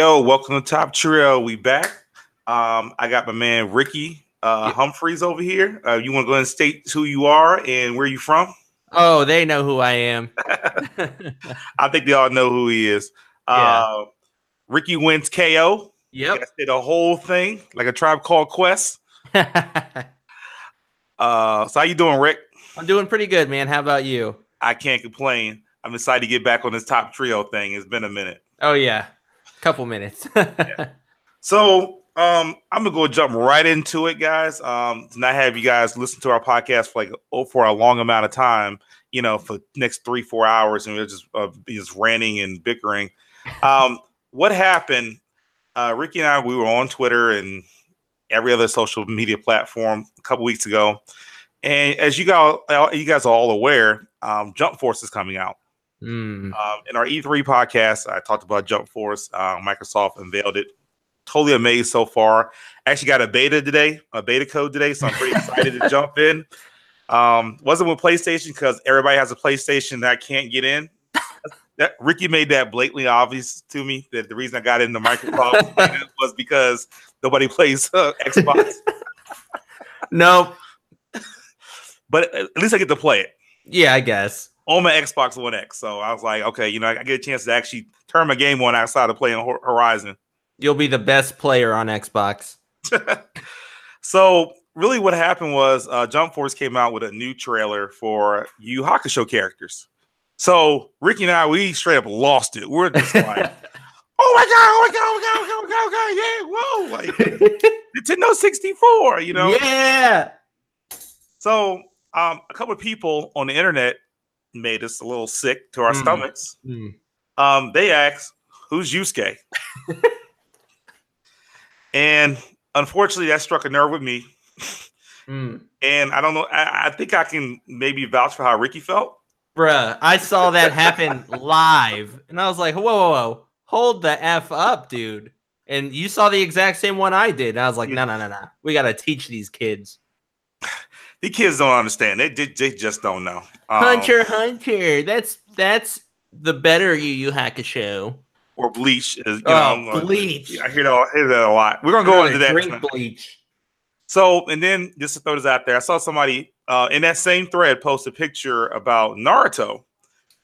Yo, welcome to Top Trio. We back. Um, I got my man Ricky uh, Humphreys over here. Uh, you want to go ahead and state who you are and where you from? Oh, they know who I am. I think they all know who he is. Uh, Ricky wins KO. Yep. Did a whole thing like a tribe called Quest. Uh, so how you doing, Rick? I'm doing pretty good, man. How about you? I can't complain. I'm excited to get back on this top trio thing. It's been a minute. Oh yeah, couple minutes. So um, I'm gonna go jump right into it, guys. Um, I have you guys listen to our podcast for like oh, for a long amount of time. You know, for next three four hours, and we're just uh, just ranting and bickering. Um, what happened? Uh, Ricky and I we were on Twitter and every other social media platform a couple weeks ago, and as you guys you guys are all aware, um, Jump Force is coming out. Mm. Um, in our E3 podcast, I talked about Jump Force. Uh, Microsoft unveiled it. Totally amazed so far. Actually got a beta today, a beta code today, so I'm pretty excited to jump in. Um, wasn't with PlayStation because everybody has a PlayStation that I can't get in. That Ricky made that blatantly obvious to me that the reason I got into Microsoft was because nobody plays uh, Xbox. no, But at least I get to play it. Yeah, I guess. On my Xbox One X. So I was like, okay, you know, I get a chance to actually turn my game on outside of playing Horizon. You'll be the best player on Xbox. So really, what happened was uh, Jump Force came out with a new trailer for Yu Hakusho characters. So Ricky and I, we straight up lost it. We're just like, oh my god, oh my god, oh my god, oh my god, oh my god, yeah, whoa, like Nintendo 64, you know. Yeah. So um, a couple of people on the internet made us a little sick to our Mm. stomachs. Mm. um, they asked, "Who's Yusuke?" and unfortunately, that struck a nerve with me. Mm. And I don't know. I, I think I can maybe vouch for how Ricky felt. Bruh, I saw that happen live, and I was like, whoa, whoa, whoa, hold the f up, dude. And you saw the exact same one I did. And I was like, no, no, no, no. We got to teach these kids. The kids don't understand. They, they, they just don't know. Um, Hunter, Hunter. That's that's the better Yu Yu Hakusho. or bleach. Is, you Oh, know, bleach. I hear that, I hear that a lot. We're gonna go into that. Drink bleach. So, and then just to throw this out there, I saw somebody uh, in that same thread post a picture about Naruto,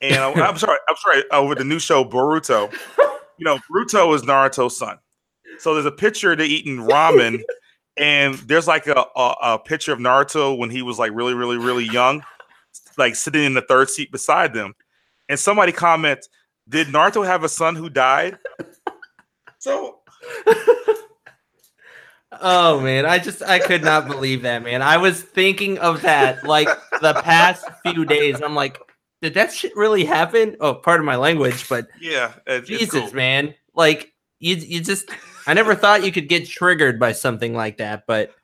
and I, am sorry, I'm sorry, over the new show Boruto. You know, Boruto is Naruto's son. So there's a picture of they eating ramen, and there's like a, a a picture of Naruto when he was like really, really, really young, like sitting in the third seat beside them, and somebody comments, "Did Naruto have a son who died?" So Oh man, I just I could not believe that, man. I was thinking of that like the past few days. I'm like, did that shit really happen? Oh, pardon my language, but yeah, it's Jesus, cool. man. Like you you just I never thought you could get triggered by something like that, but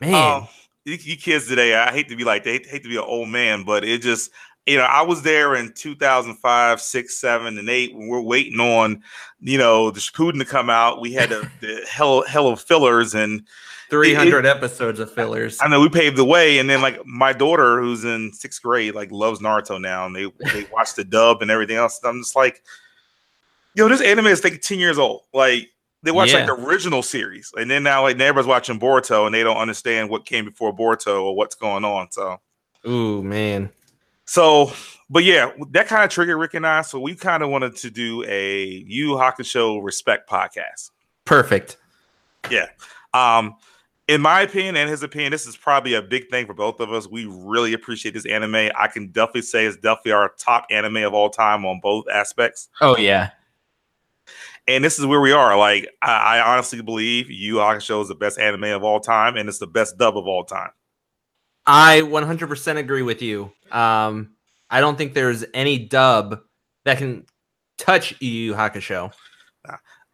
man. Um, you, you kids today, I hate to be like, they hate, to be an old man, but it just, you know, I was there in 2005, six, seven, and eight when we're waiting on, you know, the Shippuden to come out. We had a, the hell, hell of fillers, and 300 episodes of fillers. I know we paved the way. And then, like, my daughter, who's in sixth grade, like, loves Naruto now, and they they watch the dub and everything else. And I'm just like, yo, this anime is like 10 years old. Like, they watch like the original series, and then now like everybody's watching Boruto, and they don't understand what came before Boruto or what's going on. So, Ooh, man. so, but yeah, that kind of triggered Rick and I. So we kind of wanted to do a Yu Hakusho respect podcast. Perfect. Yeah. Um, in my opinion and his opinion, this is probably a big thing for both of us. We really appreciate this anime. I can definitely say it's definitely our top anime of all time on both aspects. Oh yeah. And this is where we are. Like, I, I honestly believe Yu Hakusho is the best anime of all time, and it's the best dub of all time. I 100% agree with you. Um, I don't think there's any dub that can touch Yu Hakusho.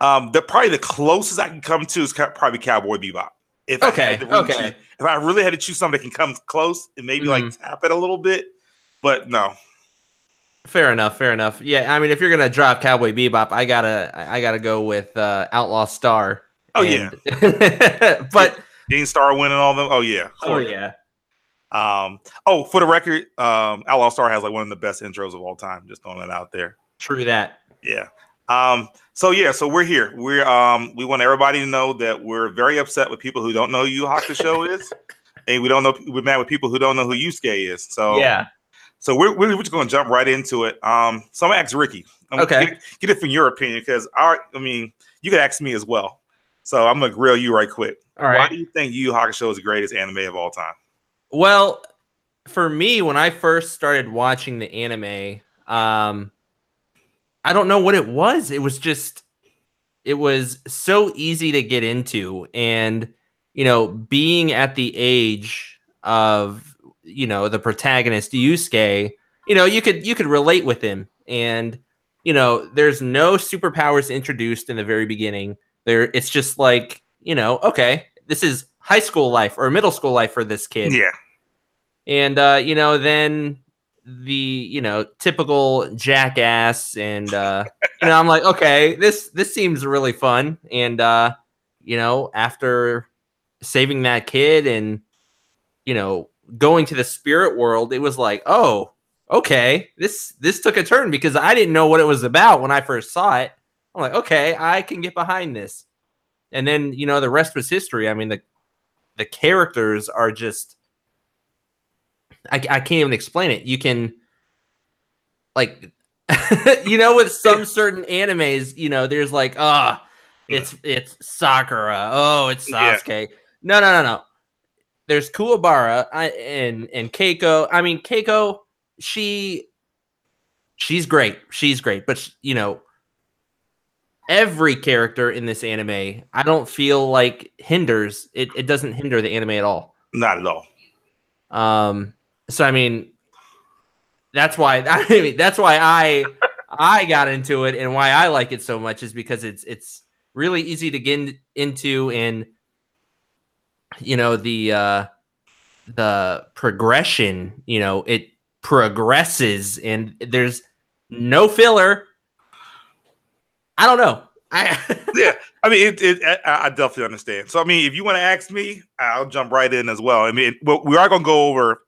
Um, the probably the closest I can come to is probably Cowboy Bebop. If I Okay, had to really okay. choose- if I really had to choose something that can come close and maybe like Mm-hmm. tap it a little bit, but no, Fair enough. Fair enough. Yeah, I mean, if you're gonna drop Cowboy Bebop, I gotta, I gotta go with uh, Outlaw Star. Oh, yeah. but Dean Star winning all them. Oh yeah, oh yeah, Um, oh, for the record, um, Outlaw Star has like one of the best intros of all time. Just throwing that out there. true that. Yeah. Um, so yeah, so we're here. We're um we want everybody to know that we're very upset with people who don't know who Yu Hakusho is, and we don't know we're mad with people who don't know who Yusuke is. So yeah. So we're, we're just going to jump right into it. Um, so I'm gonna ask Ricky. I'm Okay. Get, get it from your opinion because our, I mean, you could ask me as well. So I'm gonna grill you right quick. All Why do you think Yu Yu Hakusho is the greatest anime of all time? Well, for me, when I first started watching the anime, um, I don't know what it was. It was just, it was so easy to get into, and you know, being at the age of you know the protagonist Yusuke, you know, you could you could relate with him, and you know, there's no superpowers introduced in the very beginning. There, it's just like you know, okay, this is high school life or middle school life for this kid. Yeah, and uh, you know, then the you know typical jackass, and uh, you know, I'm like, okay, this this seems really fun, and uh, you know, after saving that kid and you know going to the spirit world, it was like, oh, okay, this this took a turn because I didn't know what it was about when I first saw it. I'm like, okay, I can get behind this, and then you know, the rest was history. I mean, the the characters are just I, I can't even explain it. You can like you know with some certain animes, you know, there's like ah it's it's Sakura. Oh, it's Yeah. Sasuke. No, no, no, no. There's Kuwabara and and Keiko. I mean, Keiko, she she's great. She's great, but you know, every character in this anime, I don't feel like hinders it. It doesn't hinder the anime at all. not at all. Um, so I mean, that's why I mean that's why I I got into it and why I like it so much is because it's it's really easy to get into and you know the uh the progression, you know, it progresses and there's no filler. I don't know. I yeah, I mean, it, it, I, I definitely understand. So, I mean, if you want to ask me, I'll jump right in as well. I mean, we are going to go over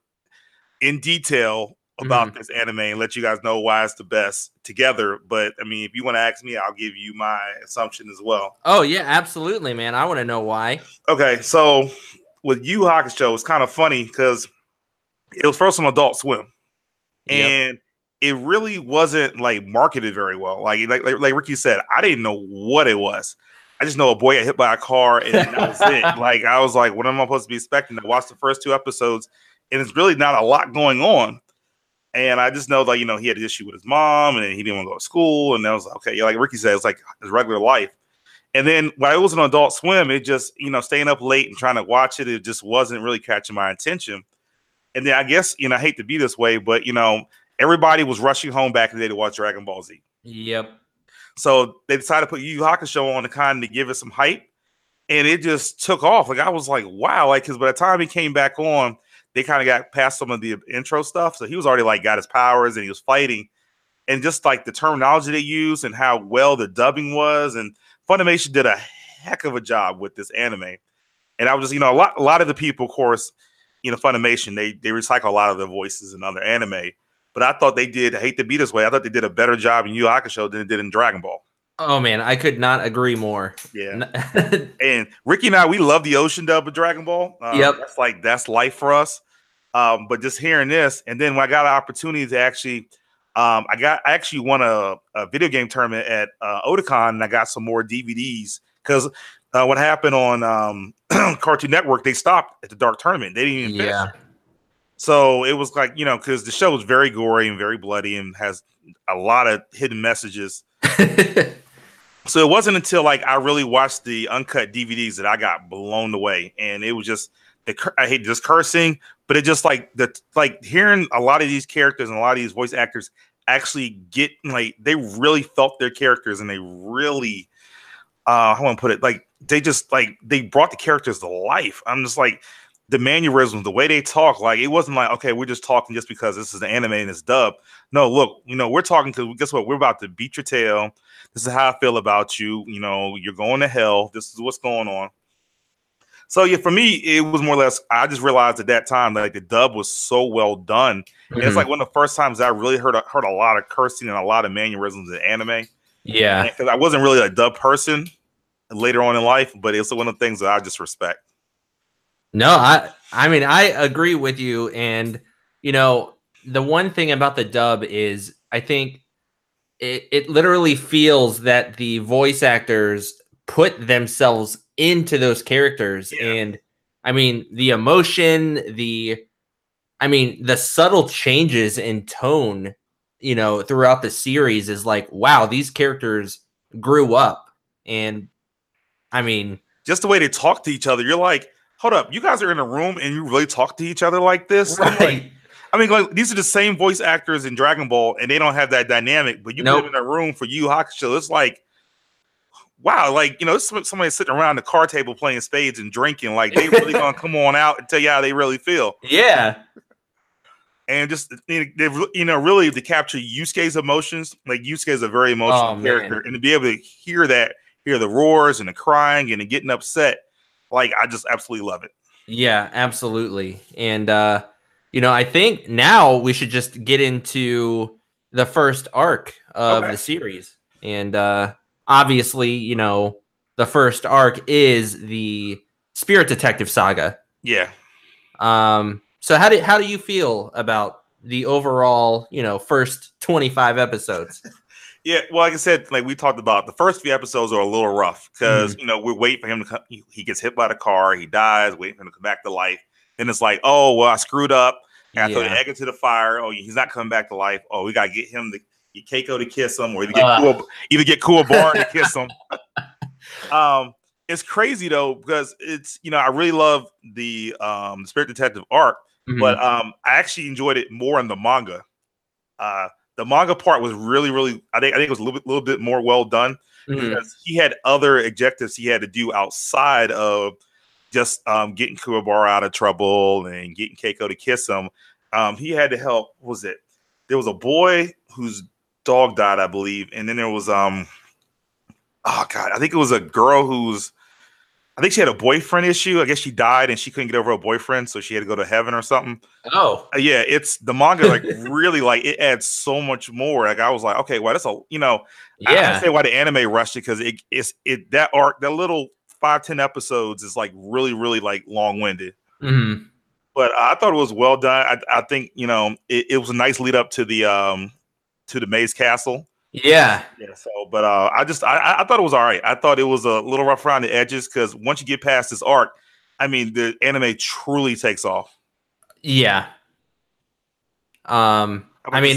in detail about mm-hmm. this anime and let you guys know why it's the best together. But I mean, if you want to ask me, I'll give you my assumption as well. Oh yeah, absolutely, man. I want to know why. Okay, so with Yu Hakusho, it's kind of funny because it was first on Adult Swim, Yep. and it really wasn't like marketed very well. Like, like like like Ricky said, I didn't know what it was. I just know a boy got hit by a car, and that was it. Like, I was like, what am I supposed to be expecting? I watched the first two episodes, and it's really not a lot going on. And I just know that you know he had an issue with his mom, and he didn't want to go to school, and that was like, okay, yeah, like Ricky said, it's like his regular life. And then when I was on Adult Swim, it just, you know, staying up late and trying to watch it, it just wasn't really catching my attention. And then I guess, you know, I hate to be this way, but, you know, everybody was rushing home back in the day to watch Dragon Ball Z. Yep. So they decided to put Yu Yu Hakusho on to kind of give it some hype. And it just took off. Like, I was like, wow. Like, because by the time he came back on, they kind of got past some of the intro stuff. So he was already like got his powers and he was fighting. And just like the terminology they used and how well the dubbing was. And Funimation did a heck of a job with this anime. And I was just, you know, a lot, a lot of the people, of course, you know, Funimation, they they recycle a lot of their voices in other anime. But I thought they did, I hate to be this way, I thought they did a better job in Yu Hakusho than they did in Dragon Ball. Oh man, I could not agree more. Yeah. And Ricky and I, we love the ocean dub of Dragon Ball. Um, Yep. That's like, that's life for us. Um, but just hearing this, and then when I got an opportunity to actually, um, I got, I actually won a, a video game tournament at uh, Otakon, and I got some more DVDs because uh, what happened on um, Cartoon Network, they stopped at the Dark Tournament. They didn't even finish. yeah. So it was like, you know, because the show was very gory and very bloody and has a lot of hidden messages. So it wasn't until like I really watched the uncut DVDs that I got blown away, and it was just the I hate just cursing, but it just like the like hearing a lot of these characters and a lot of these voice actors actually get like they really felt their characters and they really uh I want to put it like they just like they brought the characters to life. I'm just like the mannerisms, the way they talk, like it wasn't like okay, we're just talking just because this is the anime and it's dub. No, look, you know, we're talking because guess what? We're about to beat your tail. This is how I feel about you. You know, you're going to hell. This is what's going on. So yeah, for me, it was more or less. I just realized at that time that like the dub was so well done. Mm-hmm. it's like one of the first times I really heard a, heard a lot of cursing and a lot of mannerisms in anime. Yeah, because I wasn't really a dub person later on in life, but it's one of the things that I just respect. No, I I mean I agree with you, and you know the one thing about the dub is I think it, it literally feels that the voice actors put themselves into those characters Yeah. and i mean the emotion the i mean the subtle changes in tone you know throughout the series is like wow these characters grew up and i mean Just the way they talk to each other, you're like, hold up, you guys are in a room and you really talk to each other like this? Right I mean, like these are the same voice actors in Dragon Ball, and they don't have that dynamic. But you Nope. put them in a room for Yu Hakusho, it's like, wow, like you know, somebody sitting around the car table playing spades and drinking. Like they really gonna come on out and tell you how they really feel, yeah and just you know, you know really to capture Yusuke's emotions. Like Yusuke is a very emotional Oh, man. character, and to be able to hear that, hear the roars and the crying and the getting upset, like I just absolutely love it. Yeah, absolutely. And uh you know, I think now we should just get into the first arc of Okay. the series. And uh obviously, you know, the first arc is the Spirit Detective saga. Yeah. Um so how do how do you feel about the overall, you know, first 25 episodes? Yeah, well, like I said, like we talked about, the first few episodes are a little rough because Mm-hmm. you know we're waiting for him to come. He, he gets hit by the car, he dies, waiting for him to come back to life. Then it's like, oh well, I screwed up. And I throw the egg into the fire. Oh, he's not coming back to life. Oh, we gotta get him to Keiko to kiss him, or either get Uh. cool, either get Kuwabara to kiss him. um, it's crazy though because it's you know I really love the um Spirit Detective arc, Mhm. but um I actually enjoyed it more in the manga. Uh the manga part was really, really I think I think it was a little bit little bit more well done Mhm. because he had other objectives he had to do outside of just um getting Kuwabara out of trouble and getting Keiko to kiss him. Um he had to help what was it? There was a boy whose dog died, I believe, and then there was um oh god, I think it was a girl who's I think she had a boyfriend issue. I guess she died and she couldn't get over a boyfriend, so she had to go to heaven or something. Oh, Uh, yeah, it's the manga like really like it adds so much more. Like I was like, okay, well, that's a you know, I yeah. understand why the anime rushed it because it it's it that arc that little five ten episodes is like really really like long winded. Mhm. But I thought it was well done. I, I think you know it, it was a nice lead up to the um to the Maze Castle. Yeah. Yeah. So, but uh, I just I- I, thought it was all right. I thought it was a little rough around the edges because once you get past this arc, I mean the anime truly takes off. Yeah. Um I mean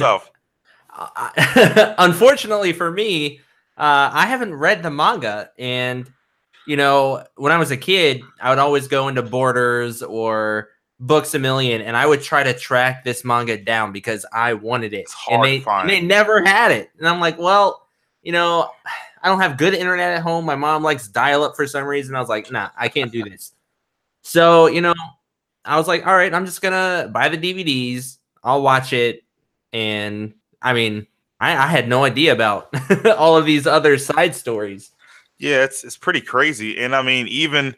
unfortunately for me, uh, I haven't read the manga, and you know, when I was a kid, I would always go into Borders or Books a Million, and I would try to track this manga down because I wanted it, and they and they never had it, and I'm like, well, you know, I don't have good internet at home. My mom likes dial up for some reason. I was like, nah, I can't do this. So you know, I was like, all right, I'm just gonna buy the DVDs. I'll watch it, and I mean, I, I had no idea about all of these other side stories. Yeah, it's it's pretty crazy, and I mean, even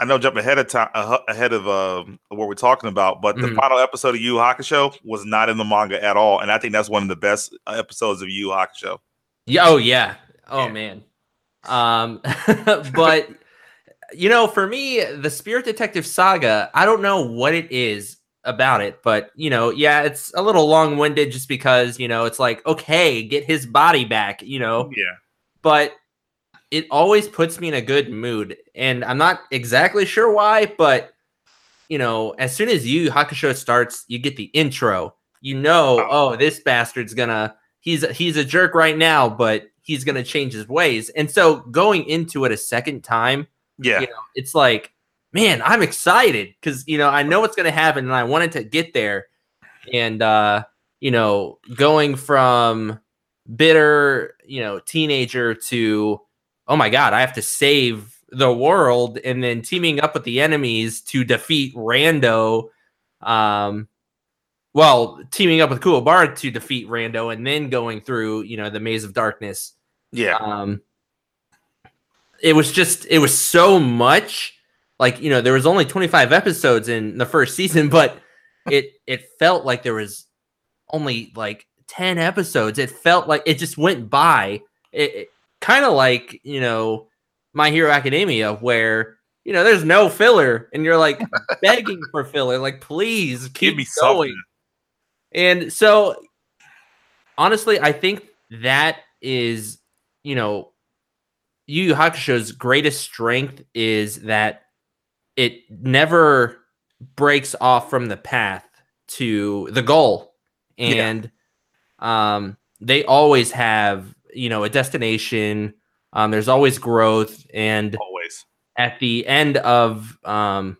I know jump ahead of time uh, ahead of um, what we're talking about, but the Mhm. final episode of Yu Yu Hakusho was not in the manga at all, and I think that's one of the best uh, episodes of Yu Yu Hakusho. Yeah, oh yeah. Oh Yeah. man. Um but you know, for me, the Spirit Detective Saga, I don't know what it is about it, but you know, yeah, it's a little long-winded just because, you know, it's like, okay, get his body back, you know. Yeah, but it always puts me in a good mood. And I'm not exactly sure why, but you know, as soon as you Hakusho starts, you get the intro. You know, oh, this bastard's gonna he's he's a jerk right now, but he's gonna change his ways. And so going into it a second time, yeah, you know, it's like, man, I'm excited because you know I know what's gonna happen, and I wanted to get there. And uh, you know, going from bitter, you know, teenager to oh my god, I have to save the world, and then teaming up with the enemies to defeat Rando. Um, well, teaming up with Kuwabara to defeat Rando, and then going through, you know, the Maze of Darkness yeah. um it was just it was so much like you know there was only 25 episodes in the first season but it it felt like there was only like 10 episodes it felt like it just went by it, it kind of like you know My Hero Academia, where you know there's no filler, and you're like begging for filler, like please keep Give me going. something. And so, honestly, I think that is, you know, Yu Yu Hakusho's greatest strength is that it never breaks off from the path to the goal, Yeah. and um, they always have, you know, a destination. Um, there's always growth, and Always. at the end of um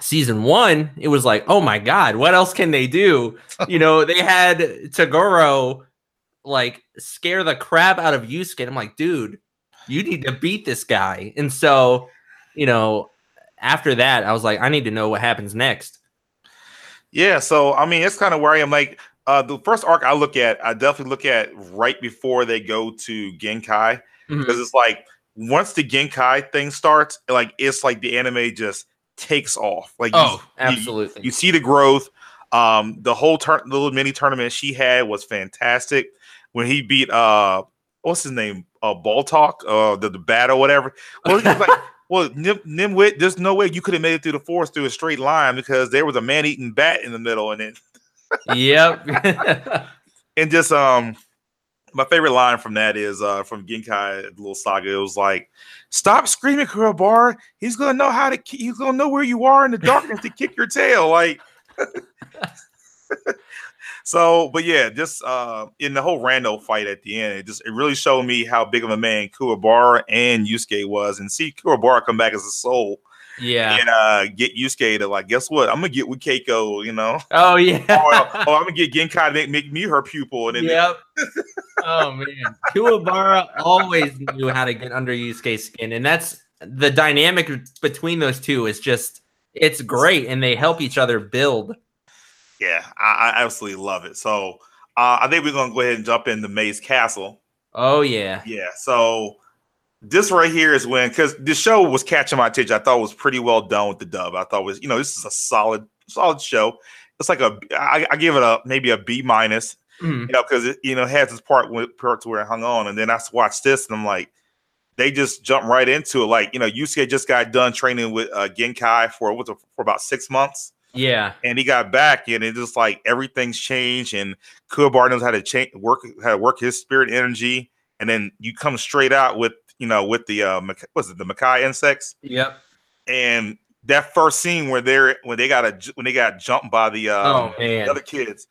season one, it was like, oh my god, what else can they do? you know, they had Toguro like scare the crap out of Yusuke. And I'm like, dude, you need to beat this guy. And so, you know, after that, I was like, I need to know what happens next. Yeah, so I mean, it's kind of where I am. Like uh, the first arc I look at, I definitely look at right before they go to Genkai because it's like once the Genkai thing starts, like it's like the anime just takes off. Like Oh, you, absolutely. you see the growth. Um, the whole turn, little mini tournament she had was fantastic. When he beat uh, what's his name, uh, Ball Talk, uh, the, the bat or whatever. Well, like, well, Nim, Nimwit, there's no way you could have made it through the forest through a straight line because there was a man-eating bat in the middle, and then yep. and just um, my favorite line from that is uh from Genkai little saga. It was like, "Stop screaming, Kuwabara. He's gonna know how to. ki- He's gonna know where you are in the darkness to kick your tail." Like, so, but yeah, just uh in the whole Rando fight at the end, it just it really showed me how big of a man Kuwabara and Yusuke was, and see Kuwabara come back as a soul yeah. and uh get Yusuke to like, guess what? I'm gonna get with Keiko, you know. Oh yeah. or, or I'm gonna get Genkai to make, make me her pupil, and then Yep. oh man, Kuwabara always knew how to get under Yusuke's skin, and that's the dynamic between those two is just it's great, and they help each other build. Yeah, I, I absolutely love it. So uh, I think we're gonna go ahead and jump into Maze Castle. Oh yeah, Yeah, so this right here is when because the show was catching my attention. I thought it was pretty well done with the dub. I thought it was you know this is a solid solid show. It's like a I, I give it a maybe a B minus. Mhm. You know because it you know has this part with part to where it hung on, and then I watched this and I'm like. They just jump right into it. Like, you know, Yusuke just got done training with uh, Genkai for what's it, for about six months yeah, and he got back and it just like everything's changed and Kuwabar knows how to change work how to work his spirit energy and then you come straight out with you know with the uh what's it the Makai insects? Yep. and that first scene where they're when they got a when they got jumped by the uh Oh the other kids.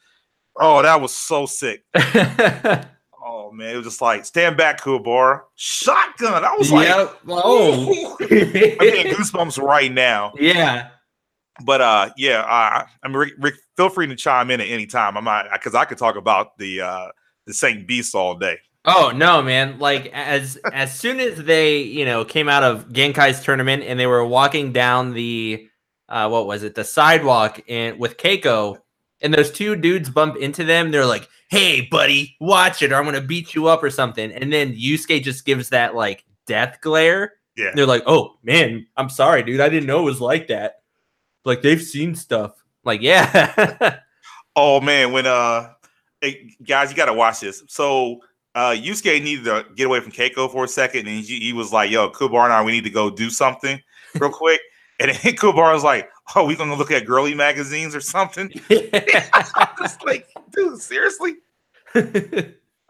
Oh that was so sick. Oh man it was just like stand back Kuwabar shotgun. I was like yep. Oh. I'm getting goosebumps right now. Yeah. but uh yeah i i mean rick, rick feel free to chime in at any time. I'm not because i could talk about the uh the saint beast all day Oh no, man! Like as as soon as they you know came out of Genkai's tournament and they were walking down the uh what was it the sidewalk and with Keiko and those two dudes bump into them, they're like, "Hey, buddy, watch it, or I'm gonna beat you up or something." And then Yusuke just gives that like death glare. yeah They're like, "Oh man, I'm sorry, dude. I didn't know it was like that." Like they've seen stuff. Like yeah, oh man when uh hey, guys you gotta watch this so uh Yusuke needed to get away from Keiko for a second and he, he was like yo Kubar and I we need to go do something real quick and then Kubar was like oh we gonna look at girly magazines or something was like dude seriously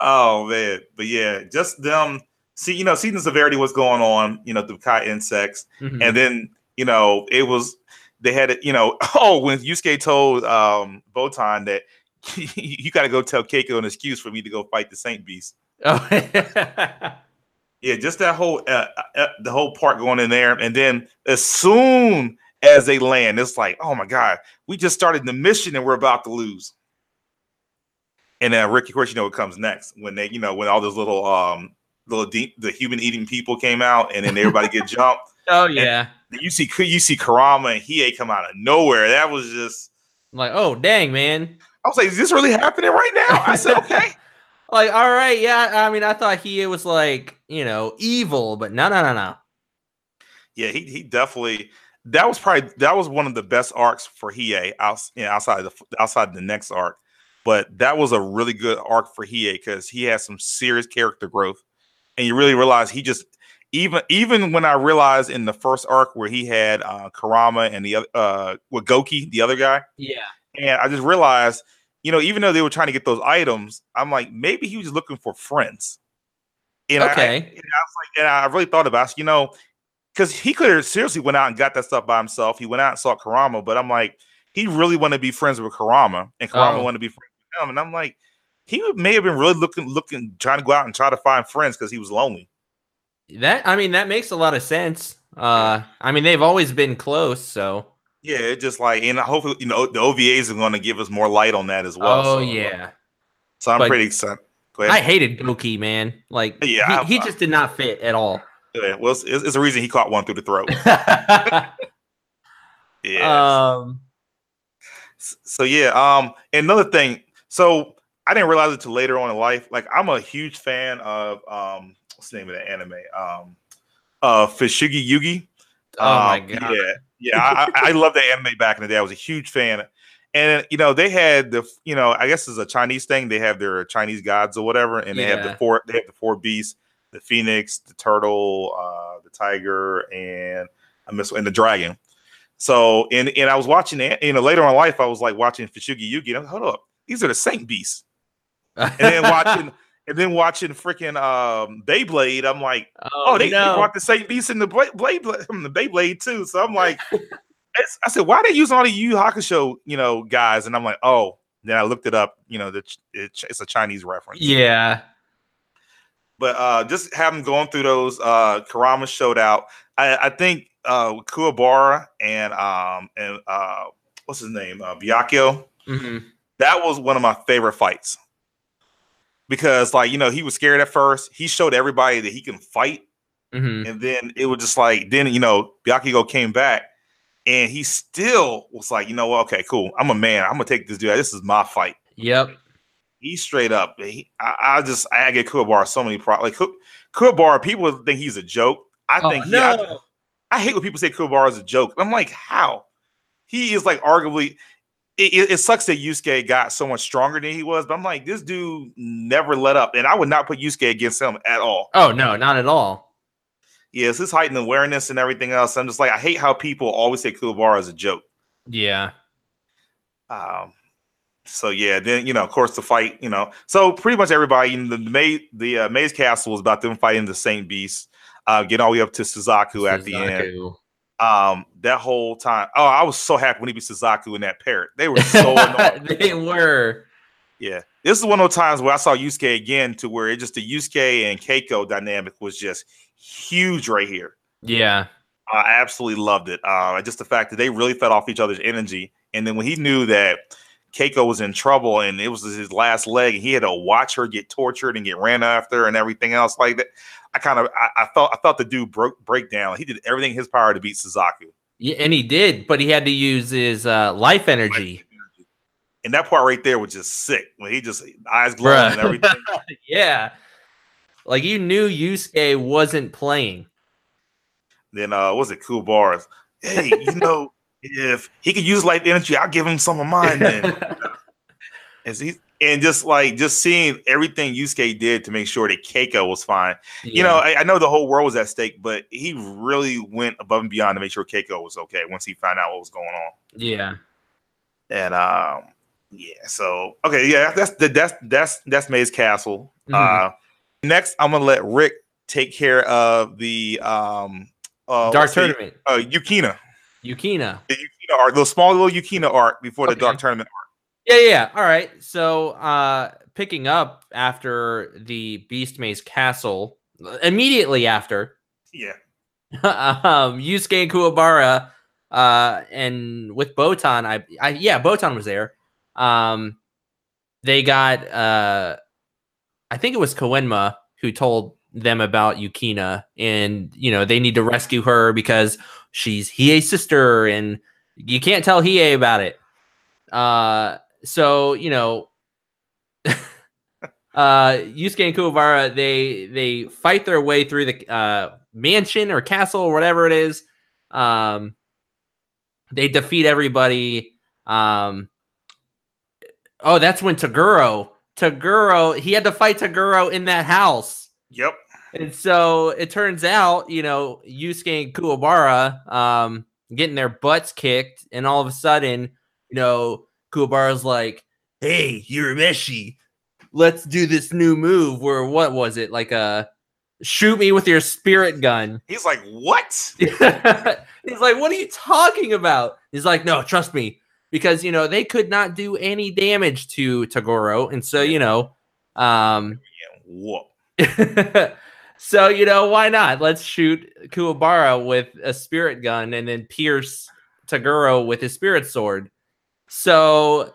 Oh man, but yeah, just them. See, you know, seeing the severity what's going on. You know, the Kai insects, Mhm. and then you know it was they had it. You know, oh, when Yusuke told um Botan that you got to go tell Keiko an excuse for me to go fight the Saint Beast. oh. Yeah, just that whole uh, uh, the whole part going in there, and then as soon as they land, it's like, oh my god, we just started the mission and we're about to lose. And then Ricky, of course, you know what comes next when they, you know, when all those little um little deep the human eating people came out, and then everybody get jumped. oh yeah. Then you see you see Kurama and Hiei come out of nowhere. That was just I'm like, oh dang, man. I was like, is this really happening right now? I said, okay. Like, all right, yeah. I mean, I thought he was like, you know, evil, but no, no, no, no. Yeah, he he definitely that was probably that was one of the best arcs for Hiei out, you know, outside the outside the next arc. But that was a really good arc for Hiei because he has some serious character growth, and you really realize he just even even when I realized in the first arc where he had uh, Kurama and the other uh, with Goki, the other guy, Yeah. and I just realized, you know, even though they were trying to get those items, I'm like, maybe he was looking for friends. And I- I, Okay. and I was like, and I really thought about, it, you know, because he could have seriously went out and got that stuff by himself. He went out and saw Kurama, but I'm like, he really wanted to be friends with Kurama, and Kurama Oh. wanted to be friends with him. And I'm like, he may have been really looking, looking, trying to go out and try to find friends because he was lonely. That I mean that makes a lot of sense. Uh I mean they've always been close, so Yeah, it just like, and hopefully, you know, the OVAs are going to give us more light on that as well. Oh so, yeah. so I'm But- pretty excited. I hated Goki, man. Like Yeah, he, he just did not fit at all. Yeah, well, it's, it's a reason he caught one through the throat. Yeah. um so yeah. Um. Another thing. So I didn't realize it till later on in life. Like I'm a huge fan of um. What's the name of the anime? Um. Uh, Fushigi Yugi. Oh my Um, god. Yeah, yeah. I, I love that anime back in the day. I was a huge fan. And you know they had the you know I guess it's a Chinese thing. They have their Chinese gods or whatever, and they have the four they have the four beasts: the phoenix, the turtle, uh, the tiger, and I miss and the dragon. So and and I was watching it. You know later on in life I was like watching Fushigi Yugi. And I was, Hold up, these are the Saint beasts. And then watching and then watching freaking um, Beyblade. I'm like oh, they, they no. brought the Saint Beast in the Blade, Blade, from the Beyblade too. So I'm like, I said, why are they using all the Yu Hakusho, you know, guys? And I'm like, oh. Then I looked it up. You know, the, it, it's a Chinese reference. yeah. But uh, just having going through those, uh, Kurama showed out. I, I think uh, Kuwabara and um and uh, what's his name, uh, Byakuyo. hmm That was one of my favorite fights because, like, you know, he was scared at first. He showed everybody that he can fight. Hmm and then it was just like then you know Byakugo came back and he still was like you know okay cool. I'm a man. I'm gonna take this dude. This is my fight. Yep. he straight up he, I, I just I get Kuwabara so many problems like Ku- Kuwabara people think he's a joke. I Oh, think no. I, I hate when people say Kuwabara is a joke. I'm like how? He is like arguably it, it sucks that Yusuke got so much stronger than he was but I'm like this dude never let up and I would not put Yusuke against him at all oh no, not at all. Yes, his heightened awareness and everything else. I'm just like, I hate how people always say Kuwabara is a joke. Yeah. Um, so yeah, then you know, of course, the fight, you know, so pretty much everybody in the May, the uh, Maze Castle was about them fighting the Saint Beast, uh, getting all the way up to Suzaku at the end. Um, that whole time, oh, I was so happy when he beat Suzaku in that parrot. They were so annoying. they were. Yeah, this is one of those times where I saw Yusuke again, to where it just the Yusuke and Keiko dynamic was just huge right here. Yeah. I absolutely loved it. Uh, just the fact that they really fed off each other's energy, and then when he knew that Keiko was in trouble and it was his last leg, and he had to watch her get tortured and get ran after and everything else like that, I kind of I, I felt I felt the dude broke break down. He did everything in his power to beat Suzaku. Yeah, and he did, but he had to use his uh, life energy. And that part right there was just sick when he just eyes glowing and everything. yeah. Like you knew Yusuke wasn't playing. then uh, was it cool bars? Hey, you know, if he could use life energy, I'll give him some of mine then. As he and just like just seeing everything Yusuke did to make sure that Keiko was fine. You know, I, I know the whole world was at stake, but he really went above and beyond to make sure Keiko was okay once he found out what was going on. yeah. And um, yeah, so okay, yeah, that's the that's that's that's Maze Castle. Mhm. Uh, next, I'm gonna let Rick take care of the um uh, Dark what's the- tournament. uh, Yukina, Yukina. the Yukina arc, the small little Yukina arc before the Dark Tournament. Arc. Yeah, yeah. All right. So, uh picking up after the Beast Maze Castle, immediately after, Yeah, um, Yusuke and Kuwabara, uh, and with Botan, I, I, yeah, Botan was there. Um, they got, uh, I think it was Koenma who told them about Yukina, and you know they need to rescue her because she's Hiei's sister, and you can't tell Hiei about it. Uh, so you know. uh Yusuke and Kuwabara they they fight their way through the uh mansion or castle or whatever it is. Um they defeat everybody. Um oh, that's when Toguro Toguro he had to fight Toguro in that house. Yep. And so it turns out, you know, Yusuke and Kuwabara um, getting their butts kicked, and all of a sudden, you know, Kuwabara's like, "Hey, Urameshi, let's do this new move." Where what was it like a shoot me with your spirit gun? He's like, what? He's like, what are you talking about? He's like, no, trust me, because you know they could not do any damage to Toguro, and so you know, um, Whoa. so you know why not? Let's shoot Kuwabara with a spirit gun and then pierce Toguro with his spirit sword. So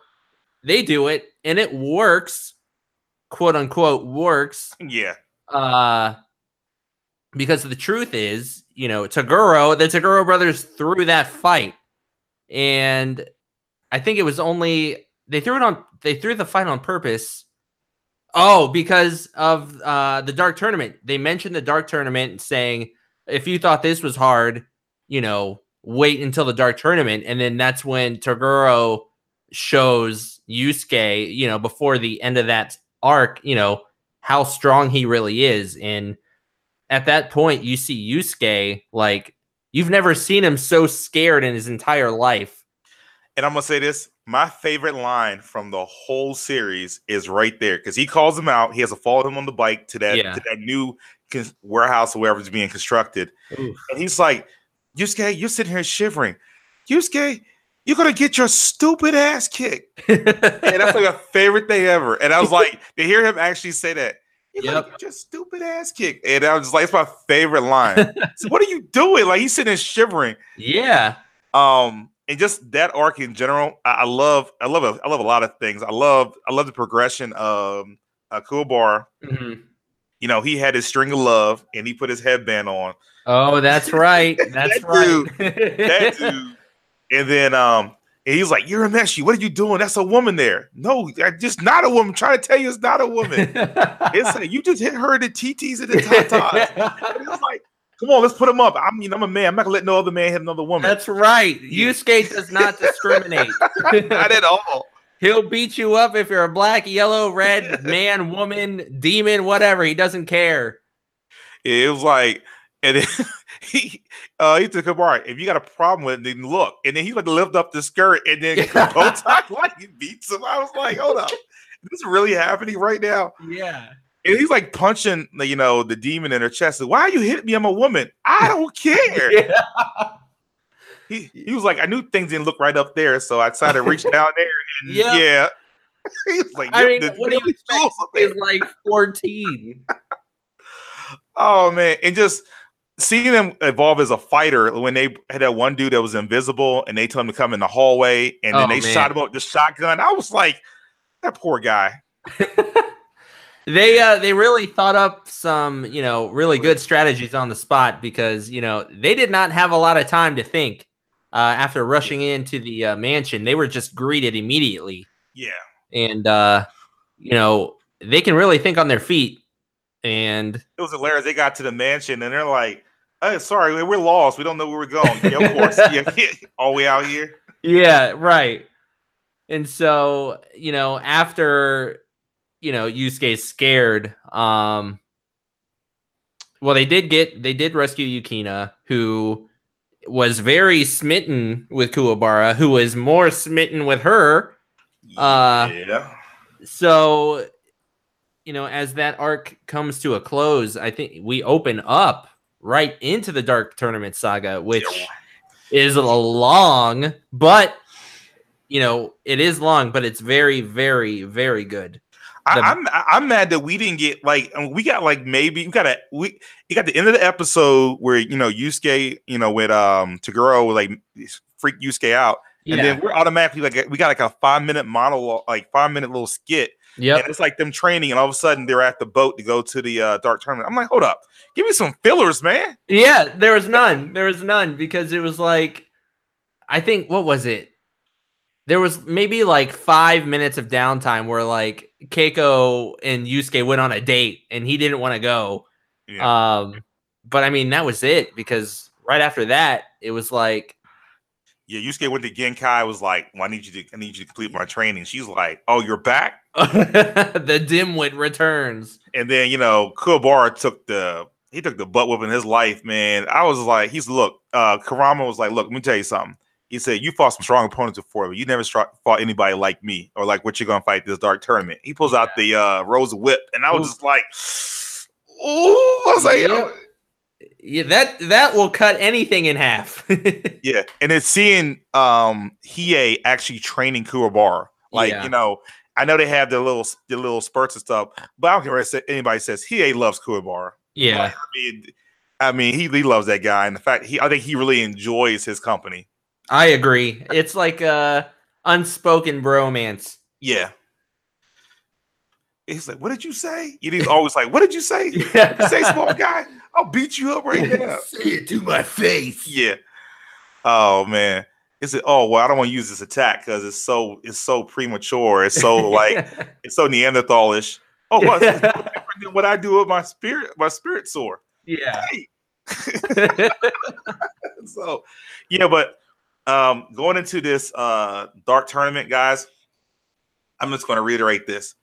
they do it, and it works, quote unquote, works. Yeah. Uh, because the truth is, you know, Toguro, the Toguro brothers threw that fight, and I think it was only they threw it on they threw the fight on purpose. Oh, because of uh the dark tournament. They mentioned the dark tournament saying if you thought this was hard, you know, wait until the dark tournament, and then that's when Toguro shows Yusuke, you know, before the end of that arc, you know, how strong he really is. And at that point, you see Yusuke like you've never seen him so scared in his entire life. And I'm gonna say this: my favorite line from the whole series is right there because he calls him out. He has to follow him on the bike to that Yeah. to that new warehouse or wherever it's being constructed, Oof. and he's like, "Yusuke, you're sitting here shivering. Yusuke, you're gonna get your stupid ass kicked." And that's like a favorite thing ever. And I was like, to hear him actually say that, you're gonna get your stupid ass kicked. And I was just like, it's my favorite line. so what are you doing? Like he's sitting there shivering. yeah. Um, and just that arc in general, I, I love, I love, a, I love a lot of things. I love, I love the progression of uh, Kuwabara. Mhm. You know, he had his string of love, and he put his headband on. Oh, that's right. That's That right. That dude, and then um, and he's like, "Urameshi. What are you doing? That's a woman there. No, just not a woman. I'm trying to tell you, it's not a woman. It's like you just hit her the TTs and the tatas. And it's like, come on, let's put him up. I mean, I'm a man. I'm not gonna let no other man hit another woman. That's right. Yusuke does not discriminate. not at all. He'll beat you up if you're a black, yellow, red man, woman, demon, whatever. He doesn't care. It was like, and then he uh he took him all right. If you got a problem with it, then look. And then he like lift up the skirt and then bow tie like he beats him. I was like, hold up. This is really happening right now. Yeah. And he's like punching the, you know, the demon in her chest. Why are you hitting me? I'm a woman. I don't care. Yeah. He, he was like, I knew things didn't look right up there, so I decided to reach down there and Yeah. yeah. he was like, I mean, what do you expect? tools up there." He's like 14. Oh man, and just seeing them evolve as a fighter when they had that one dude that was invisible and they told him to come in the hallway and then Oh, they man. shot him up with the shotgun. I was like, that poor guy. They uh they really thought up some, you know, really good strategies on the spot because, you know, they did not have a lot of time to think uh after rushing into the uh, mansion. They were just greeted immediately. Yeah. And uh you know, they can really think on their feet and It was hilarious. They got to the mansion and they're like, oh, sorry, we're lost. We don't know where we're going. Yeah, of course. yeah, all the way out here. Yeah, right. And so, you know, after you know, Yusuke's scared, um well they did get they did rescue Yukina, who was very smitten with Kuwabara, who was more smitten with her. Uh, yeah. So, you know, as that arc comes to a close, I think we open up right into the Dark Tournament saga, which is a long, but you know, it is long, but it's very, very, very good. I, the- I'm I'm mad that we didn't get like I mean, we got like maybe we got a we you got the end of the episode where you know Yusuke you know with um Toguro like freak Yusuke out Yeah. and then we're automatically like we got like a five minute monologue like five minute little skit yeah and it's like them training and all of a sudden they're at the boat to go to the uh, dark tournament. I'm like hold up, give me some fillers, man. Yeah, there was none. There was none because it was like, I think what was it? There was maybe like five minutes of downtime where like Keiko and Yusuke went on a date and he didn't want to go. Yeah. Um, but I mean that was it because right after that it was like Yeah, Yusuke went to Genkai. Was like, well, I need you to, I need you to complete my training. She's like, oh, you're back. the dimwit returns. And then you know, Kuwabara took the he took the butt whipping his life, man. I was like, he's look, uh, Kurama was like, look, let me tell you something. He said, you fought some strong opponents before, but you never fought anybody like me or like what you're gonna fight this dark tournament. He pulls out the uh rose whip, and I was Ooh. just like, oh, I was like, yeah. yeah, that that will cut anything in half. yeah, and it's seeing um Hiei actually training Kuwabara. Like, yeah. you know, I know they have their little their little spurts and stuff, but I don't care what anybody says. Hiei loves Kuwabara. Yeah. I mean, I mean, he, he loves that guy, and the fact he, I think he really enjoys his company. I agree. It's like a unspoken bromance. Yeah. He's like, "What did you say?" He's always like, "What did you say?" Yeah. say, small guy. I'll beat you up right now. say it to my face. Yeah. Oh man. Is it? Oh well, I don't want to use this attack because it's so it's so premature. It's so like it's so Neanderthalish. Oh, what? different than what I do with my spirit, my spirit sword. Yeah. Hey. so, yeah, but um, going into this uh, dark tournament, guys, I'm just going to reiterate this.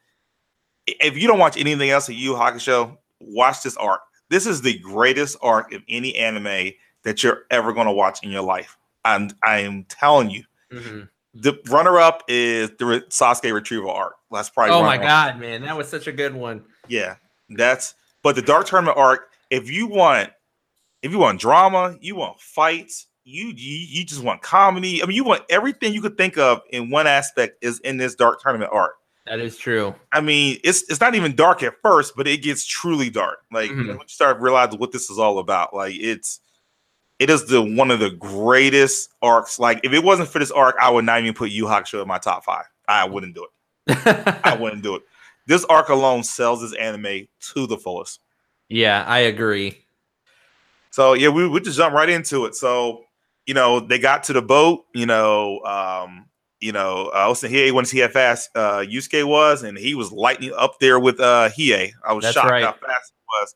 If you don't watch anything else at Yu Hakusho, watch this arc. This is the greatest arc of any anime that you're ever going to watch in your life. I'm I am telling you. Mm-hmm. The runner up is the Sasuke retrieval arc. That's probably. Oh my god, man, that was such a good one. Yeah, that's. But the Dark Tournament arc, if you want, if you want drama, you want fights, you, you you just want comedy. I mean, you want everything you could think of in one aspect is in this Dark Tournament arc. That is true. I mean, it's it's not even dark at first, but it gets truly dark. Like mm-hmm. when you start realizing what this is all about, like it's it is the one of the greatest arcs. Like if it wasn't for this arc, I would not even put Yu Hakusho in my top five. I wouldn't do it. I wouldn't do it. This arc alone sells this anime to the fullest. Yeah, I agree. So yeah, we we just jump right into it. So you know they got to the boat. You know, um, you know, uh, I was in saying when he how fast uh, Yusuke was, and he was lightning up there with uh, Hiei. I was That's shocked right. how fast he was.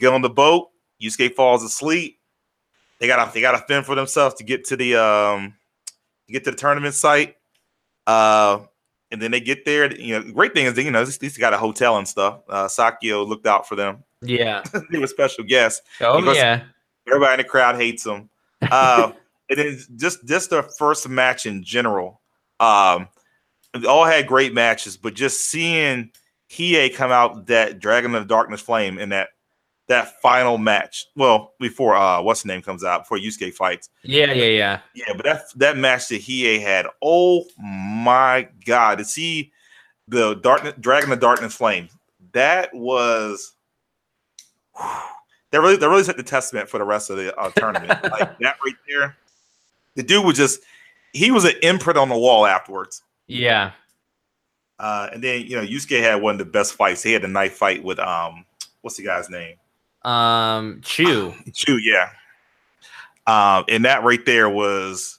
Get on the boat. Yusuke falls asleep they gotta they gotta fend for themselves to get to the um get to the tournament site. Uh and then they get there. You know, great thing is that, you know, at least got a hotel and stuff. Uh Sakyo looked out for them. Yeah. they were special guests. Oh yeah. Everybody in the crowd hates them. Uh and then just just the first match in general. Um all had great matches, but just seeing Hiei come out that Dragon of Darkness Flame in that that final match. Well, before uh what's the name comes out, before Yusuke fights. Yeah, yeah, yeah. Yeah, but that that match that Hiei had, oh my god, to see the darkness dragon of darkness flame, that was whew, that really that really set the testament for the rest of the uh, tournament. like that right there. The dude was just he was an imprint on the wall afterwards. Yeah. Uh, and then you know Yusuke had one of the best fights. He had a knife fight with um what's the guy's name? Um, Chu. Chu, yeah. Um, and that right there was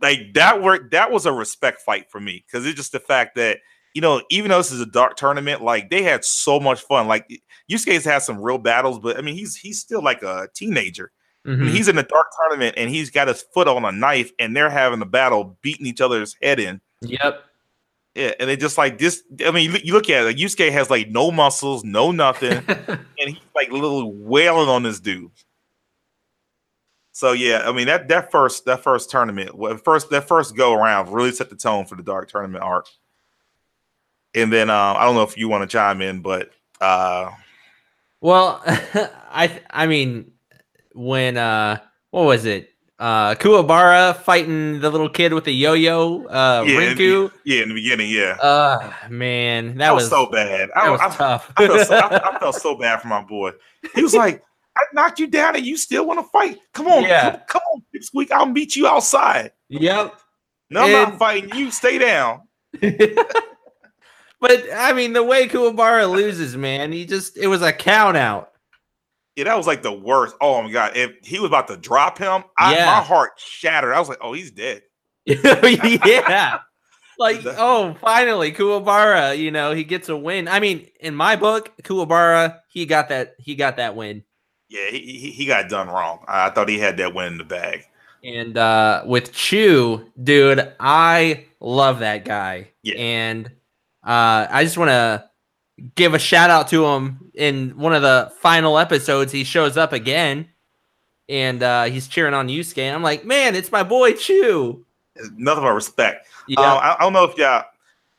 like that work. That was a respect fight for me because it's just the fact that you know, even though this is a dark tournament, like they had so much fun. Like Yusuke's had some real battles, but I mean, he's he's still like a teenager. Mm-hmm. I mean, he's in a dark tournament and he's got his foot on a knife, and they're having a battle, beating each other's head in. Yep. Yeah, and they just like this. I mean, you look at it, like Yusuke has like no muscles, no nothing, and he's like little wailing on this dude. So yeah, I mean that that first that first tournament, first that first go around really set the tone for the dark tournament arc. And then uh, I don't know if you want to chime in, but uh, well, I I mean when uh what was it? uh Kuwabara fighting the little kid with the yo-yo, uh yeah, Rinku. In the, yeah, in the beginning, yeah. Uh man, that, that was, was, so bad. I, was I, tough. I, felt so, I, felt so, bad for my boy. He was like, I knocked you down and you still want to fight. Come on, yeah. come, come on, Squeak. I'll meet you outside. Yep. No, and... I'm not fighting you. Stay down. but I mean, the way Kuwabara loses, man, he just it was a count out. Yeah, that was like the worst. Oh my god! If he was about to drop him, I, yeah. my heart shattered. I was like, "Oh, he's dead." yeah, like oh, finally, Kuwabara. You know, he gets a win. I mean, in my book, Kuwabara, he got that. He got that win. Yeah, he he, he got done wrong. I thought he had that win in the bag. And uh, with Chu, dude, I love that guy. Yeah. And uh, I just want to give a shout out to him in one of the final episodes. He shows up again and uh, he's cheering on Yusuke. And I'm like, man, it's my boy Chu. Nothing but respect. Yeah. Um, I, I don't know if y'all.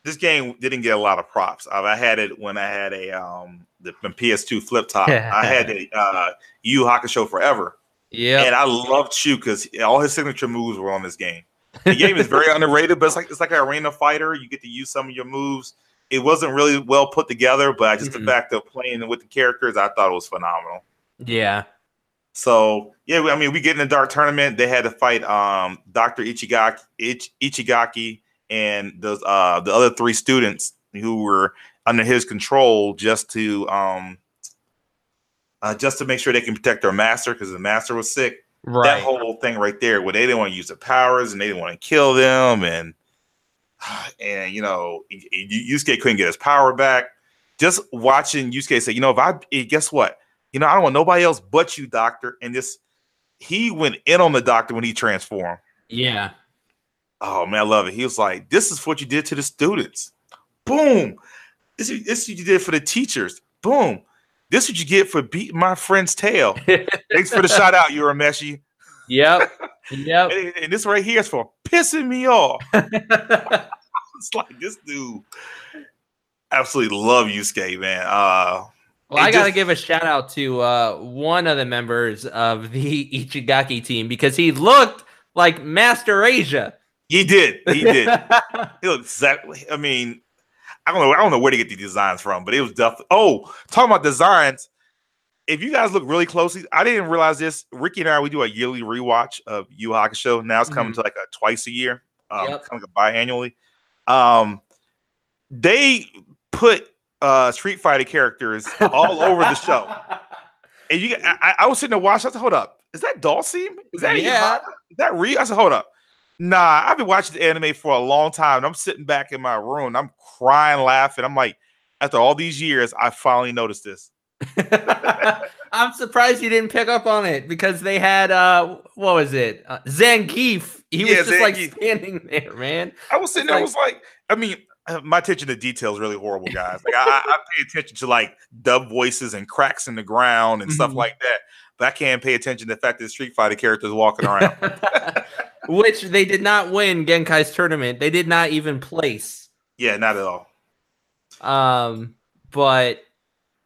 This game didn't get a lot of props. Uh, I had it when I had a um the, the PS2 flip top. I had a uh, Yu Hakusho Forever, yeah. and I loved Chu because all his signature moves were on this game. The game is very underrated, but it's like it's like an arena fighter. You get to use some of your moves. It wasn't really well put together, but just Mhm. the fact of playing with the characters, I thought it was phenomenal. Yeah. So yeah, I mean, we get in the dark tournament. They had to fight um Dr. Ichigaki, Ich, Ichigaki and the uh the other three students who were under his control just to um uh, just to make sure they can protect their master because the master was sick. Right. That whole thing right there, where they didn't want to use the powers and they didn't want to kill them, and and you know, Yusuke couldn't get his power back. Just watching Yusuke say, you know, if I eh, guess what, you know, I don't want nobody else but you, doctor. And this, he went in on the doctor when he transformed. yeah. Oh man, I love it. He was like, "This is what you did to the students. Boom. This is this you did for the teachers. Boom. This is what you get for beating my friend's tail. Thanks for the shout out, Urameshi. Yep. Yep. And, and this right here is for pissing me off. It's like this dude absolutely love Yusuke, man. Uh, Well, I got to give a shout out to uh, one of the members of the Ichigaki team because he looked like Master Asia. he did, he did. he looked exactly. I mean, I don't know. I don't know where to get the designs from, but it was definitely. Oh, talking about designs. If you guys look really closely, I didn't realize this. Ricky and I, we do a yearly rewatch of Yu Hakusho. Now it's coming to like a twice a year, um, Yep. kind of like a biannually. Um, they put uh Street Fighter characters all over the show, and you, I, I- was sitting there watching. I said, "Hold up, is that Dhalsim? Is that Yeah. Is that real?" I said, "Hold up." Nah, I've been watching the anime for a long time. And I'm sitting back in my room. I'm crying, laughing. I'm like, after all these years, I finally noticed this. I'm surprised you didn't pick up on it because they had uh what was it? Uh, Zangief. He Yeah, was just like standing there, man. I was sitting there, I was like, I mean, uh, my attention to detail is really horrible, guys. Like, I, I pay attention to like dub voices and cracks in the ground and stuff Mhm. like that, but I can't pay attention to the fact that the Street Fighter characters walking around. Which they did not win Genkai's tournament. They did not even place. yeah, not at all. Um, but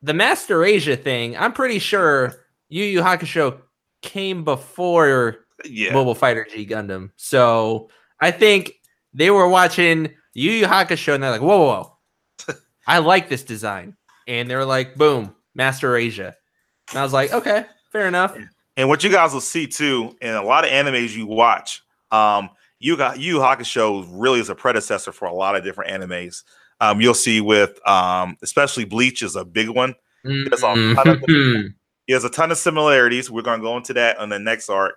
the Master Asia thing, I'm pretty sure Yu Yu Hakusho came before Yeah, Mobile Fighter G Gundam. So I think they were watching Yu Yu Hakusho and they're like, whoa, whoa, whoa. I like this design. And they're like, boom, Master Asia. And I was like, okay, fair enough. and what you guys will see too in a lot of animes you watch, um, you got Yu Yu Hakusho really is a predecessor for a lot of different animes. Um, you'll see with um, especially Bleach is a big one. There's a ton of. There's a ton of similarities. We're going to go into that on the next arc.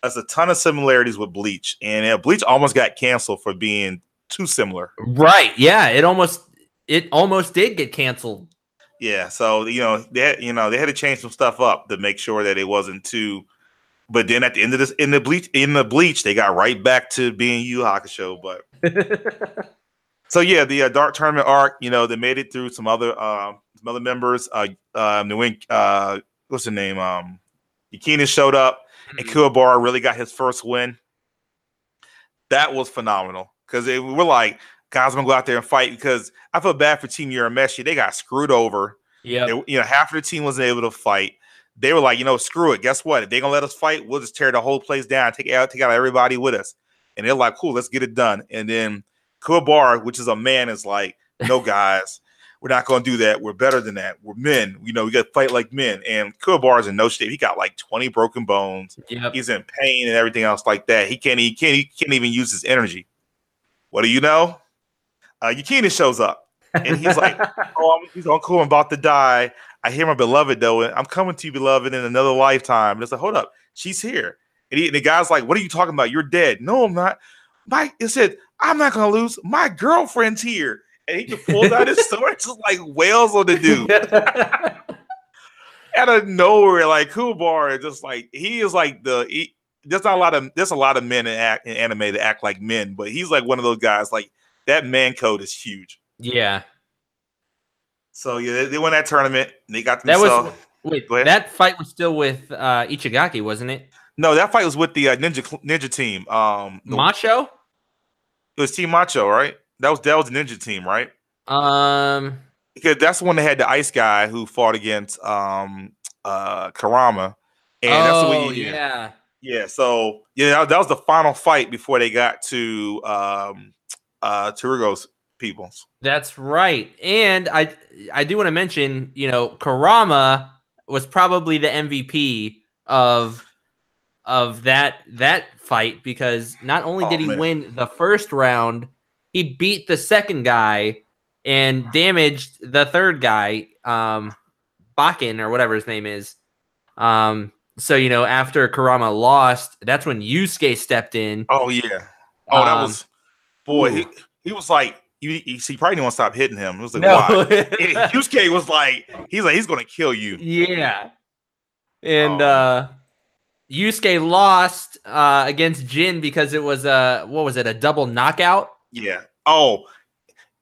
There's a ton of similarities with Bleach, and uh, Bleach almost got canceled for being too similar. right. Yeah. It almost it almost did get canceled. Yeah, so you know they had, you know they had to change some stuff up to make sure that it wasn't too. But then at the end of this, in the bleach, in the bleach, they got right back to being Yu Hakusho. But so yeah, the uh, Dark Tournament arc, you know, they made it through some other uh, some other members. Uh, um, the wing, uh, what's the name? Um, Yukina showed up, and Kuwabara really got his first win. That was phenomenal because we're like, guys, I'm gonna go out there and fight because I feel bad for Team Urameshi. They got screwed over. Yeah, you know, half of the team wasn't able to fight. They were like, you know, screw it. Guess what? If they're gonna let us fight, we'll just tear the whole place down, take out, take out everybody with us. And they're like, cool, let's get it done. And then Kuwabara, which is a man, is like, no, guys, we're not gonna do that. We're better than that. We're men. You know, we got to fight like men. And Kubar is in no shape. He got like 20 broken bones. Yep. He's in pain and everything else like that. He can't. He can't. He can't even use his energy. What do you know? Uh, Yukina shows up, and he's like, "Oh, I'm, he's uncle. I'm about to die. I hear my beloved though, and I'm coming to you, beloved, in another lifetime." And it's like, "Hold up, she's here." And, he, and the guy's like, "What are you talking about? You're dead." No, I'm not. Mike, it said, "I'm not gonna lose. My girlfriend's here." And he just pulls out his sword, just like wails on the dude out of nowhere, like Kubar, just like he is like the he, there's not a lot of there's a lot of men in, act, in anime that act like men, but he's like one of those guys. Like that man code is huge. Yeah. So yeah, they, they won that tournament. They got That was wait. That fight was still with uh, Ichigaki, wasn't it? no, that fight was with the uh, ninja ninja team. Um, the- Macho. It was Team Macho, right? That was that was ninja team, right? Um. Because that's the one that had the ice guy who fought against um uh Kurama, and that's the oh way. Yeah, yeah. So yeah, that, that was the final fight before they got to um uh Toguro's peoples. That's right. And I I do want to mention, you know, Kurama was probably the MVP of of that that fight because not only Oh, did he man. win the first round, he beat the second guy and damaged the third guy, um Bakken or whatever his name is. Um so you know, after Kurama lost, that's when Yusuke stepped in. Oh yeah. Oh, that Um, was boy. ooh. He, he was like he, he, he probably didn't want to stop hitting him. It was like No. why? Yusuke was like he's like he's gonna kill you. Yeah. And Oh. uh Yusuke lost uh against Jin because it was a what was it, a double knockout? Yeah. Oh,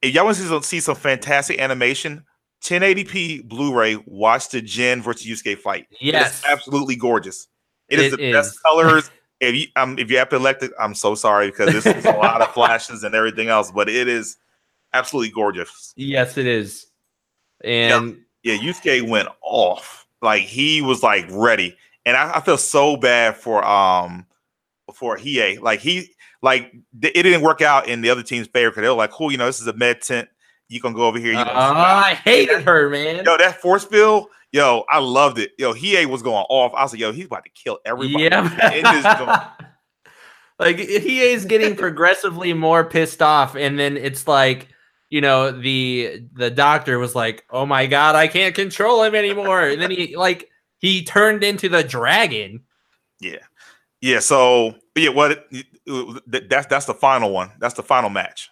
if y'all want to see some, see some fantastic animation, 1080p Blu-ray. Watch the Jin versus Yusuke fight. Yes. Absolutely gorgeous. it is It the best colors. If you um if you're epileptic, I'm so sorry because this is a lot of flashes and everything else, but it is absolutely gorgeous. Yes, it is. And Yeah, Yusuke went off. Like he was like ready. And I, I feel so bad for um for Hiei. Like he like th- it didn't work out in the other team's favor because they were like, cool, you know, this is a med tent. You can go over here. You uh, I hated her, man. Yo, that force bill, yo, I loved it. Yo, Hiei was going off. I was like, yo, he's about to kill everybody. in this joint. Yeah. like he is getting progressively more pissed off and then it's like you know the the doctor was like oh my god i can't control him anymore and then he like he turned into the dragon Yeah. Yeah. So yeah, what it, that's that's the final one. That's the final match.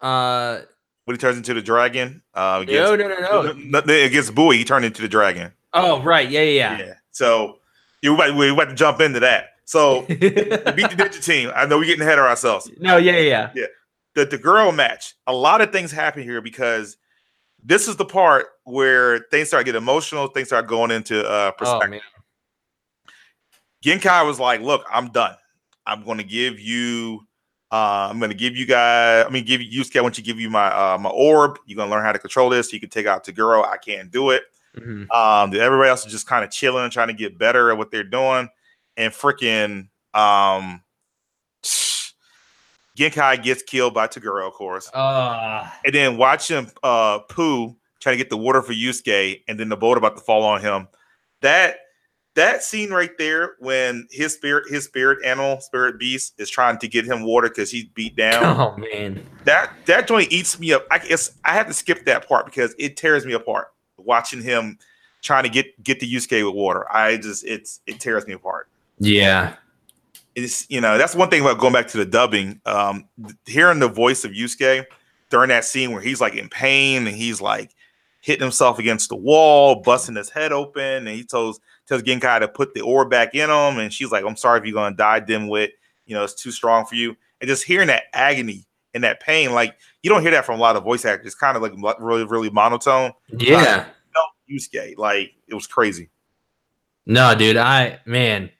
uh When he turns into the dragon, uh no against, no no no no, against Bowie, he turned into the dragon. oh right yeah yeah, Yeah. So you about, we about to jump into that. So beat the ninja team. I know we're getting ahead of ourselves. no yeah yeah yeah The the girl match. A lot of things happen here because this is the part where things start getting emotional. Things start going into uh oh perspective. man Genkai was like, "Look, I'm done. I'm going to give you. Uh, I'm going to give you guys. I mean, give you Yusuke. Want you give you my uh, my orb. You're going to learn how to control this. You can take out Toguro. I can't do it. Mhm. Um, everybody else is just kind of chilling, trying to get better at what they're doing. And freaking um, Genkai gets killed by Toguro, of course. uh And then watch him uh poo trying to get the water for Yusuke, and then the boat about to fall on him. That that scene right there when his spirit, his spirit animal, spirit beast is trying to get him water because he's beat down. oh man that that joint eats me up. I guess I have to skip that part because it tears me apart watching him trying to get get the Yusuke with water. I just it's it tears me apart yeah it's you know that's one thing about going back to the dubbing. Um hearing the voice of Yusuke during that scene where he's like in pain and he's like hitting himself against the wall busting his head open and he tells tells Genkai to put the ore back in him and she's like I'm sorry if you're gonna die dimwit you know it's too strong for you. And just hearing that agony and that pain like you don't hear that from a lot of voice actors. Kind of like really really monotone. Yeah. No Yusuke like it was crazy. No, dude, I man,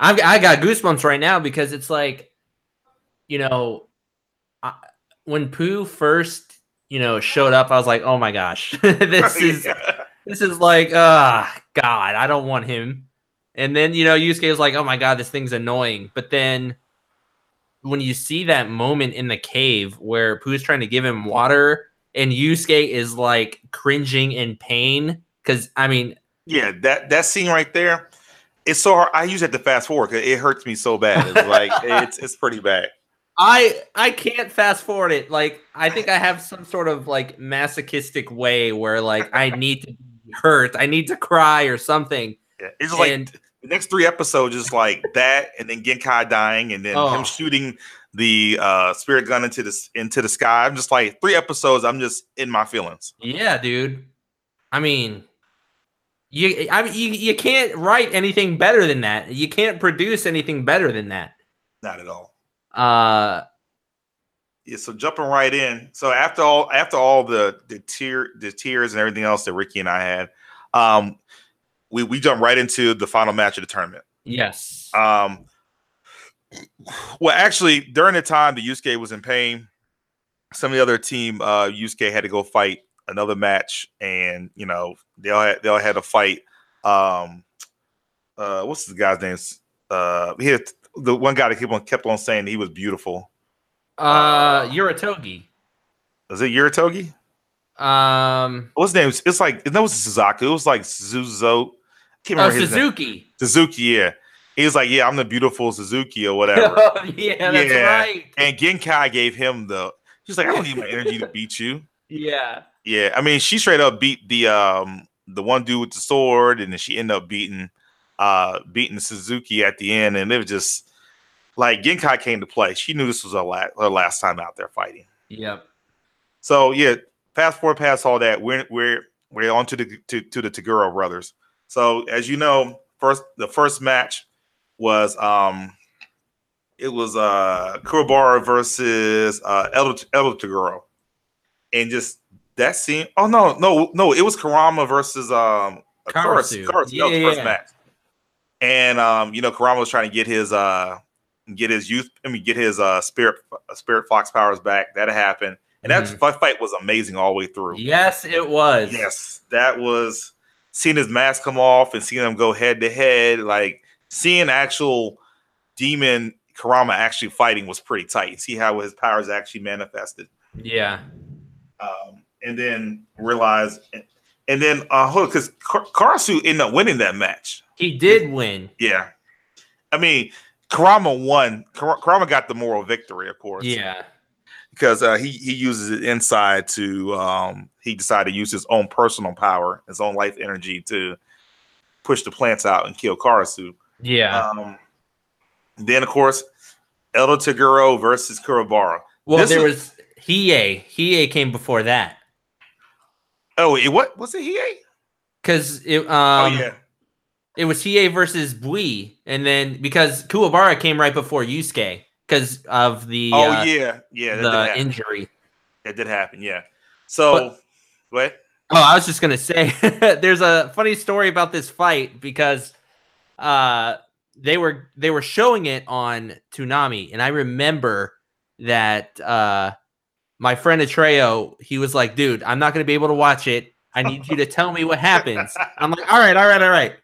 I've I got goosebumps right now because it's like, you know, I, when Pooh first, you know, showed up, I was like, oh my gosh, this is this is like, ah, God, I don't want him. And then you know, Yusuke was like, oh my God, this thing's annoying. But then when you see that moment in the cave where Pooh's trying to give him water and Yusuke is like cringing in pain, because I mean, Yeah, that that scene right there, it's so hard. I use it to fast forward because it hurts me so bad. It's like it's it's pretty bad. I I can't fast forward it. Like I think I have some sort of like masochistic way where like I need to be hurt, I need to cry or something. Yeah, it's just like And- the next three episodes is like that, and then Genkai dying, and then Oh. him shooting the uh spirit gun into the into the sky. I'm just like three episodes. I'm just in my feelings. Yeah, dude. I mean, You, I mean, you, you can't write anything better than that. You can't produce anything better than that. Not at all. Uh, Yeah, so jumping right in. So after all, after all the the tear, the tears and everything else that Ricky and I had, um, we we jump right into the final match of the tournament. yes. Um, well, actually, during the time the Yusuke was in pain, some of the other team, uh, Yusuke had to go fight another match, and you know they all had, they all had a fight. Um, uh, what's the guy's name? Uh, he had the one guy that kept on kept on saying he was beautiful. Uh, Yuritogi. Was it Yuritogi? Um, What's his name? It's like it was Suzaku. It was like Suzuzo. Can't oh, remember his name. Suzuki. Suzuki. Yeah, he was like, yeah, I'm the beautiful Suzuki or whatever. yeah, that's Yeah. right. And Genkai gave him the. He's like, I don't need my energy to beat you. Yeah. Yeah, I mean, she straight up beat the um the one dude with the sword, and then she ended up beating uh beating Suzuki at the end, and it was just like Genkai came to play. She knew this was her last her last time out there fighting. Yep. So yeah, fast forward past all that, we're we're we're on to the to, to the Toguro brothers. So as you know, first the first match was um it was uh Kuwabara versus uh Elder Elder Toguro. And just that scene. Oh no, no, no, it was Kurama versus um Karasu. Karasu. Karasu. Yeah, that was first match. And um, you know, Kurama was trying to get his uh get his youth, I mean get his uh spirit uh, spirit fox powers back. That happened. And that fight fight was amazing all the way through. Yes, it was. Yes, that was seeing his mask come off and seeing them go head to head, like seeing actual demon Kurama actually fighting was pretty tight. See how his powers actually manifested. Yeah. Um, and then realize, and then uh, hold because Karasu ended up winning that match. He did win. Yeah, I mean, Kurama won. Kar- Kurama got the moral victory, of course. Yeah. because uh, he he uses it inside to um, he decided to use his own personal power, his own life energy to push the plants out and kill Karasu. Yeah. Um, then of course, Elder Toguro versus Kuwabara. well, this there is- was Hiei. Hiei came before that. Oh, it, what was it? He? Because it Oh um yeah, it was Hiei versus Bui, and then because Kuwabara came right before Yusuke because of the oh uh, yeah, yeah. The injury. that did happen. Yeah. So what? Oh, I was just gonna say there's a funny story about this fight because uh they were they were showing it on Toonami, and I remember that uh my friend Atreo, he was like, dude, I'm not gonna be able to watch it. I need you to tell me what happens. I'm like, all right, all right, all right.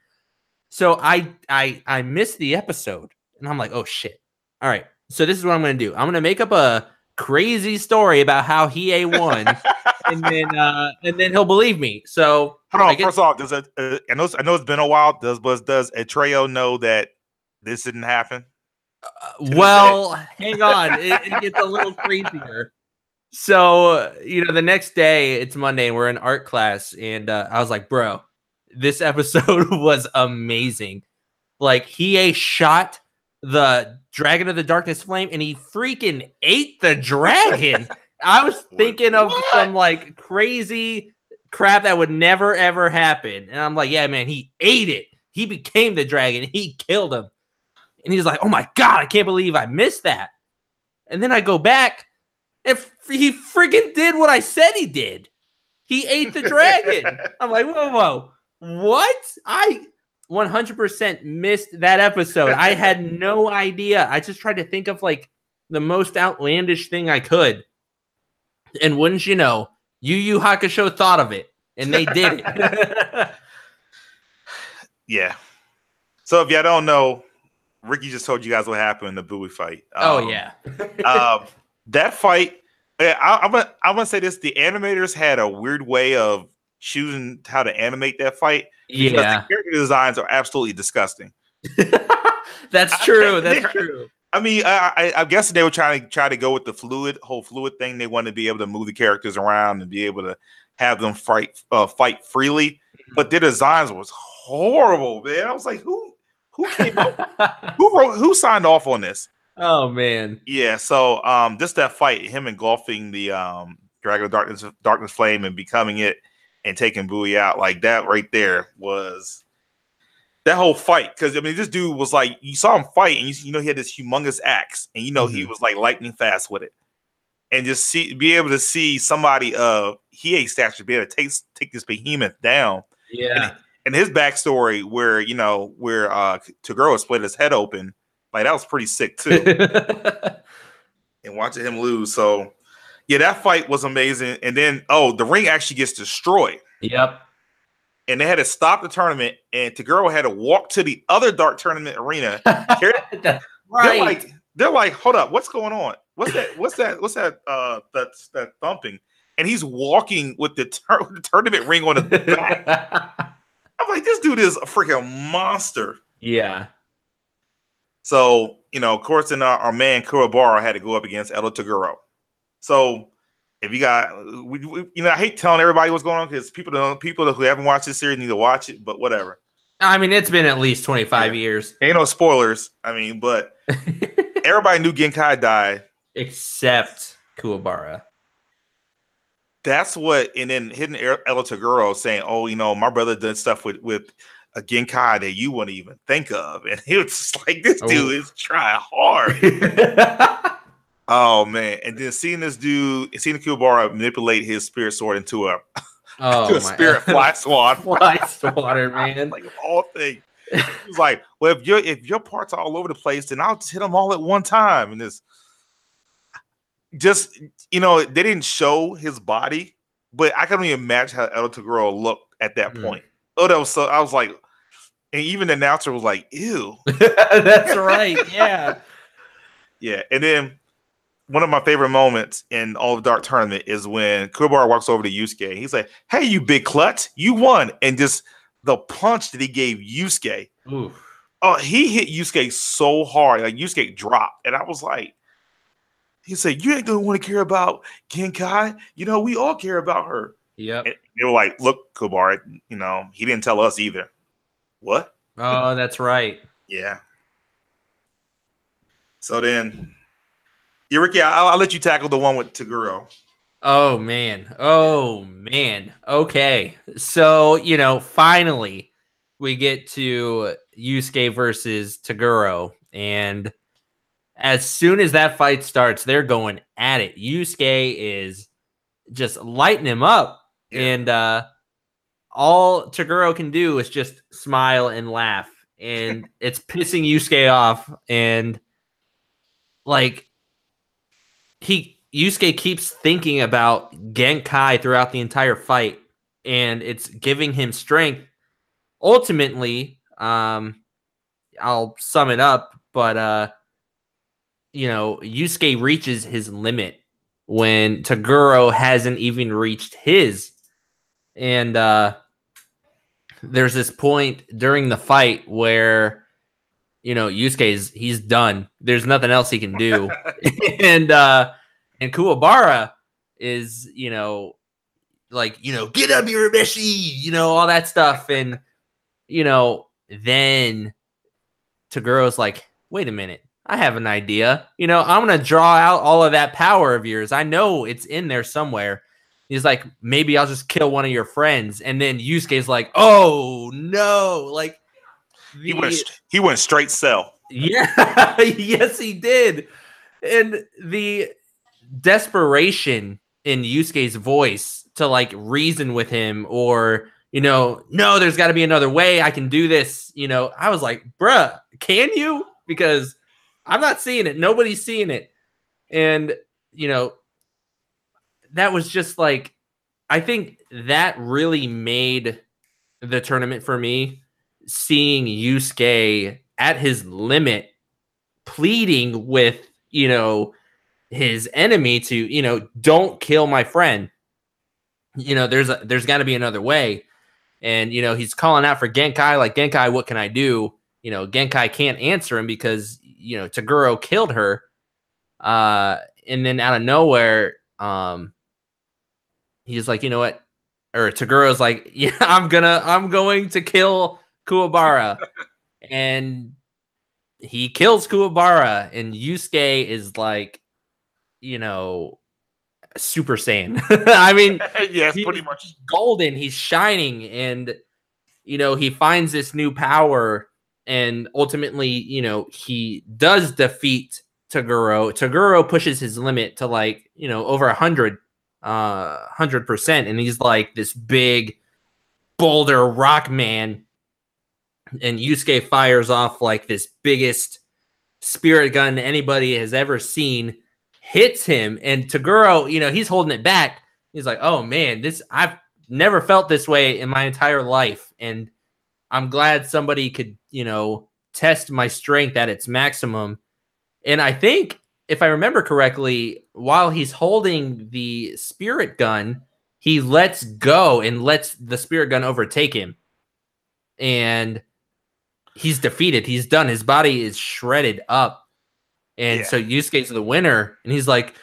So I I I missed the episode and I'm like, oh shit. All right. So this is what I'm gonna do. I'm gonna make up a crazy story about how Hiei won and then uh and then he'll believe me. So Hold on. Guess- First off, does it? Uh, I know. I know it's been a while. Does was does Atreo know that this didn't happen? well, hang on, it, it gets a little crazier. So you know, the next day it's Monday and we're in art class, and uh, I was like, bro, this episode was amazing. Like Hiei shot the dragon of the darkness flame, and he freaking ate the dragon. I was thinking of What? some like crazy crap that would never ever happen, and I'm like, yeah, man, he ate it. He became the dragon. He killed him. And he's like, "Oh my god, I can't believe I missed that." And then I go back, and he freaking did what I said he did. He ate the dragon. I'm like, whoa, whoa, what? I 100% missed that episode. I had no idea. I just tried to think of like the most outlandish thing I could, and wouldn't you know, Yu Yu Hakusho thought of it, and they did it. Yeah. So if y'all don't know, Ricky just told you guys what happened in the Bowie fight. oh Um, yeah. um, that fight. Yeah, I, I'm gonna I'm gonna say this: the animators had a weird way of choosing how to animate that fight. because Yeah. the character designs are absolutely disgusting. That's I- true. That's yeah. true. I mean, I, I, guessing they were trying to try to go with the fluid whole fluid thing. They wanted to be able to move the characters around and be able to have them fight uh, fight freely. But their designs was horrible, man. I was like, who who came up? who wrote? Who signed off on this? Oh man. Yeah, so um, just that fight, him engulfing the um, Dragon of Darkness, Darkness Flame, and becoming it, and taking Bowie out. Like that right there was that whole fight. Because I mean, this dude was like, you saw him fight, and you, you know he had this humongous axe, and you know mm-hmm. he was like lightning fast with it. And just see, be able to see somebody of Hiei stature be able to take take this behemoth down. Yeah. And, and his backstory, where you know where uh Toguro split his head open, like that was pretty sick too. and watching him lose, so yeah, that fight was amazing. And then, oh, the ring actually gets destroyed. Yep. And they had to stop the tournament, and Toguro had to walk to the other dark tournament arena. right. They're like, they're like, hold up, what's going on? What's that? What's that? What's that? Uh, that's that thumping. And he's walking with the, tur- the tournament ring on his back. I'm like, this dude is a freaking monster. Yeah. So, you know, of course, then our, our man Kuwabara had to go up against Edo Toguro. So if you got, we, we, you know, I hate telling everybody what's going on because people don't, people who haven't watched this series need to watch it. But whatever. I mean, it's been at least twenty five yeah. years. Ain't no spoilers. I mean, but everybody knew Genkai died except Kuwabara. That's what, and then hidden Edo Toguro saying, "Oh, you know, my brother did stuff with with a Genkai that you wouldn't even think of," and he was just like, "This oh. dude is trying hard." Oh man! And then seeing this dude, seeing Kuwabara manipulate his spirit sword into a, oh, to a spirit fly swan, fly swatter, man. like all thing. He's like, well, if your if your parts are all over the place, then I'll just hit them all at one time. And this, just you know, they didn't show his body, but I can only imagine how Edo Toguro looked at that mm. point. Oh, that was so. I was like, and even the announcer was like, "Ew." That's right. Yeah. yeah, and then one of my favorite moments in all of Dark Tournament is when Kuwabara walks over to Yusuke. He's like, "Hey, you big klutz, you won!" And just the punch that he gave Yusuke. Oh, he hit Yusuke so hard, like Yusuke dropped, and I was like, he said, "You ain't gonna want to care about Genkai. You know, we all care about her." Yeah. They were like, "Look, Kuwabara, you know, he didn't tell us either." What? Oh, that's right. yeah. So then yeah, Ricky, I'll, I'll let you tackle the one with Toguro. Oh man. Oh man. Okay. So, you know, finally we get to Yusuke versus Toguro. And as soon as that fight starts, they're going at it. Yusuke is just lighting him up. Yeah. And uh all Toguro can do is just smile and laugh. And it's pissing Yusuke off. And like he Yusuke keeps thinking about Genkai throughout the entire fight, and it's giving him strength. Ultimately, um, I'll sum it up, but uh, you know, Yusuke reaches his limit when Toguro hasn't even reached his. And uh there's this point during the fight where you know, Yusuke's he's done. There's nothing else he can do. and uh and Kuwabara is, you know, like, you know, get up Urameshi, you know, all that stuff. And, you know, then Toguro's like, wait a minute, I have an idea. You know, I'm gonna draw out all of that power of yours. I know it's in there somewhere. He's like, maybe I'll just kill one of your friends. And then Yusuke's like, oh no, like the, he went he went straight cell. Yeah, yes, he did. And the desperation in Yusuke's voice to like reason with him or you know, no, there's got to be another way. I can do this. You know, I was like, bruh, can you? Because I'm not seeing it. Nobody's seeing it. And, you know, that was just like, I think that really made the tournament for me seeing Yusuke at his limit, pleading with, you know, his enemy to, you know, don't kill my friend. You know, there's a there's got to be another way. And you know, he's calling out for Genkai, like Genkai, what can I do? You know, Genkai can't answer him because you know Toguro killed her. Uh, and then out of nowhere, um, he's like, you know what? Or Toguro's like, yeah, I'm gonna, I'm going to kill Kuwabara, and he kills Kuwabara, and Yusuke is like, you know, Super Saiyan. I mean, yes, he- pretty much. golden. He's shining, and you know he finds this new power, and ultimately, you know, he does defeat Toguro. Toguro pushes his limit to like you know over a hundred, uh, hundred percent, and he's like this big boulder rock man. And Yusuke fires off like this biggest spirit gun anybody has ever seen, hits him, and Toguro, you know, he's holding it back. He's like, "Oh man, this I've never felt this way in my entire life, and I'm glad somebody could, you know, test my strength at its maximum." And I think, if I remember correctly, while he's holding the spirit gun, he lets go and lets the spirit gun overtake him, and he's defeated. He's done. His body is shredded up. And Yeah. so Yusuke's the winner. And he's like,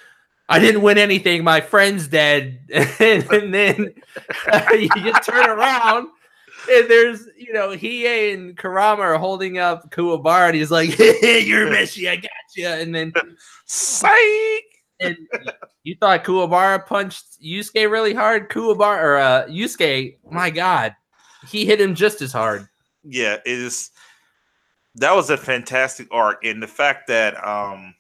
I didn't win anything. My friend's dead. and, then you just turn around and there's, you know, Hiei and Kurama are holding up Kuwabara and he's like, Urameshi, I got you. And then Psych. and you thought Kuwabara punched Yusuke really hard. Kuwabara or uh, Yusuke, my God, he hit him just as hard. Yeah, it is. That was a fantastic arc, and the fact that um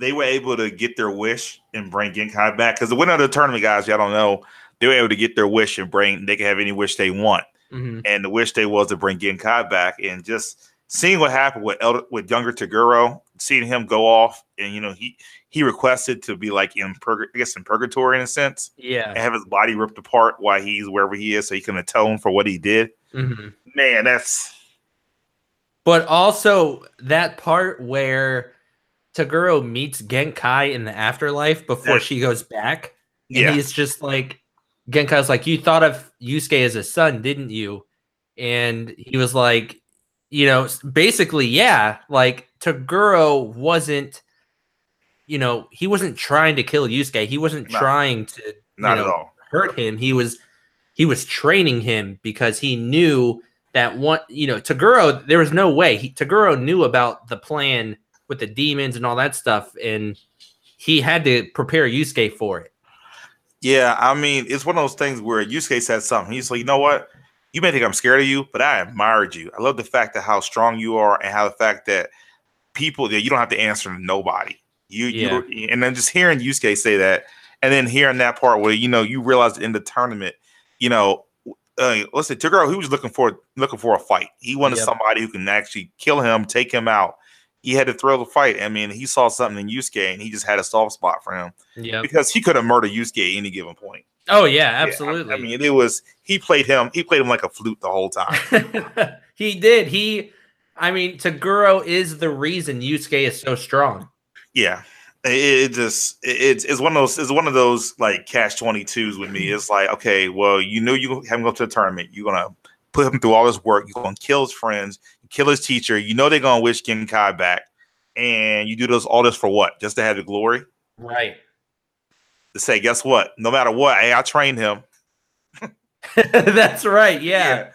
they were able to get their wish and bring Genkai back because the winner of the tournament, guys, y'all don't know, they were able to get their wish and bring. They can have any wish they want, Mhm. and the wish they was to bring Genkai back, and just seeing what happened with elder, with younger Toguro, seeing him go off, and you know he he requested to be like in purg- I guess in purgatory in a sense, Yeah. and have his body ripped apart while he's wherever he is, so he can atone for what he did. Mhm. Man, that's But also that part where Toguro meets Genkai in the afterlife before she goes back. And yeah. he's just like, Genkai's like, You thought of Yusuke as a son, didn't you? And he was like, You know, basically, yeah, like Toguro wasn't, you know, he wasn't trying to kill Yusuke. He wasn't No. trying to Not you at all. hurt him. He was he was training him because he knew that one, you know, Toguro, there was no way. He Toguro knew about the plan with the demons and all that stuff, and he had to prepare Yusuke for it. Yeah, I mean, it's one of those things where Yusuke said something. He's like, you know what? You may think I'm scared of you, but I admired you. I love the fact that how strong you are and how the fact that people that you don't have to answer to nobody. You, you, and then just hearing Yusuke say that, and then hearing that part where you know you realize in the tournament, you know, uh, listen, Toguro, he was looking for looking for a fight. He wanted Yep. somebody who can actually kill him, take him out. He had to throw the fight. I mean, he saw something in Yusuke, and he just had a soft spot for him Yeah. because he could have murdered Yusuke at any given point. Oh yeah, Yeah, I- absolutely. I, mean, it was he played him. He played him like a flute the whole time. he did. He, I mean, Toguro is the reason Yusuke is so strong. yeah, it, it just it's it's one of those it's one of those like cash twenty twos with me. It's like okay, well, you know you haven't go to the tournament. You're gonna put him through all this work. You're gonna kill his friends, kill his teacher. You know they're gonna wish Genkai back, and you do this all this for what? Just to have the glory? Right. To say, guess what? No matter what, hey, I trained him. That's right. Yeah.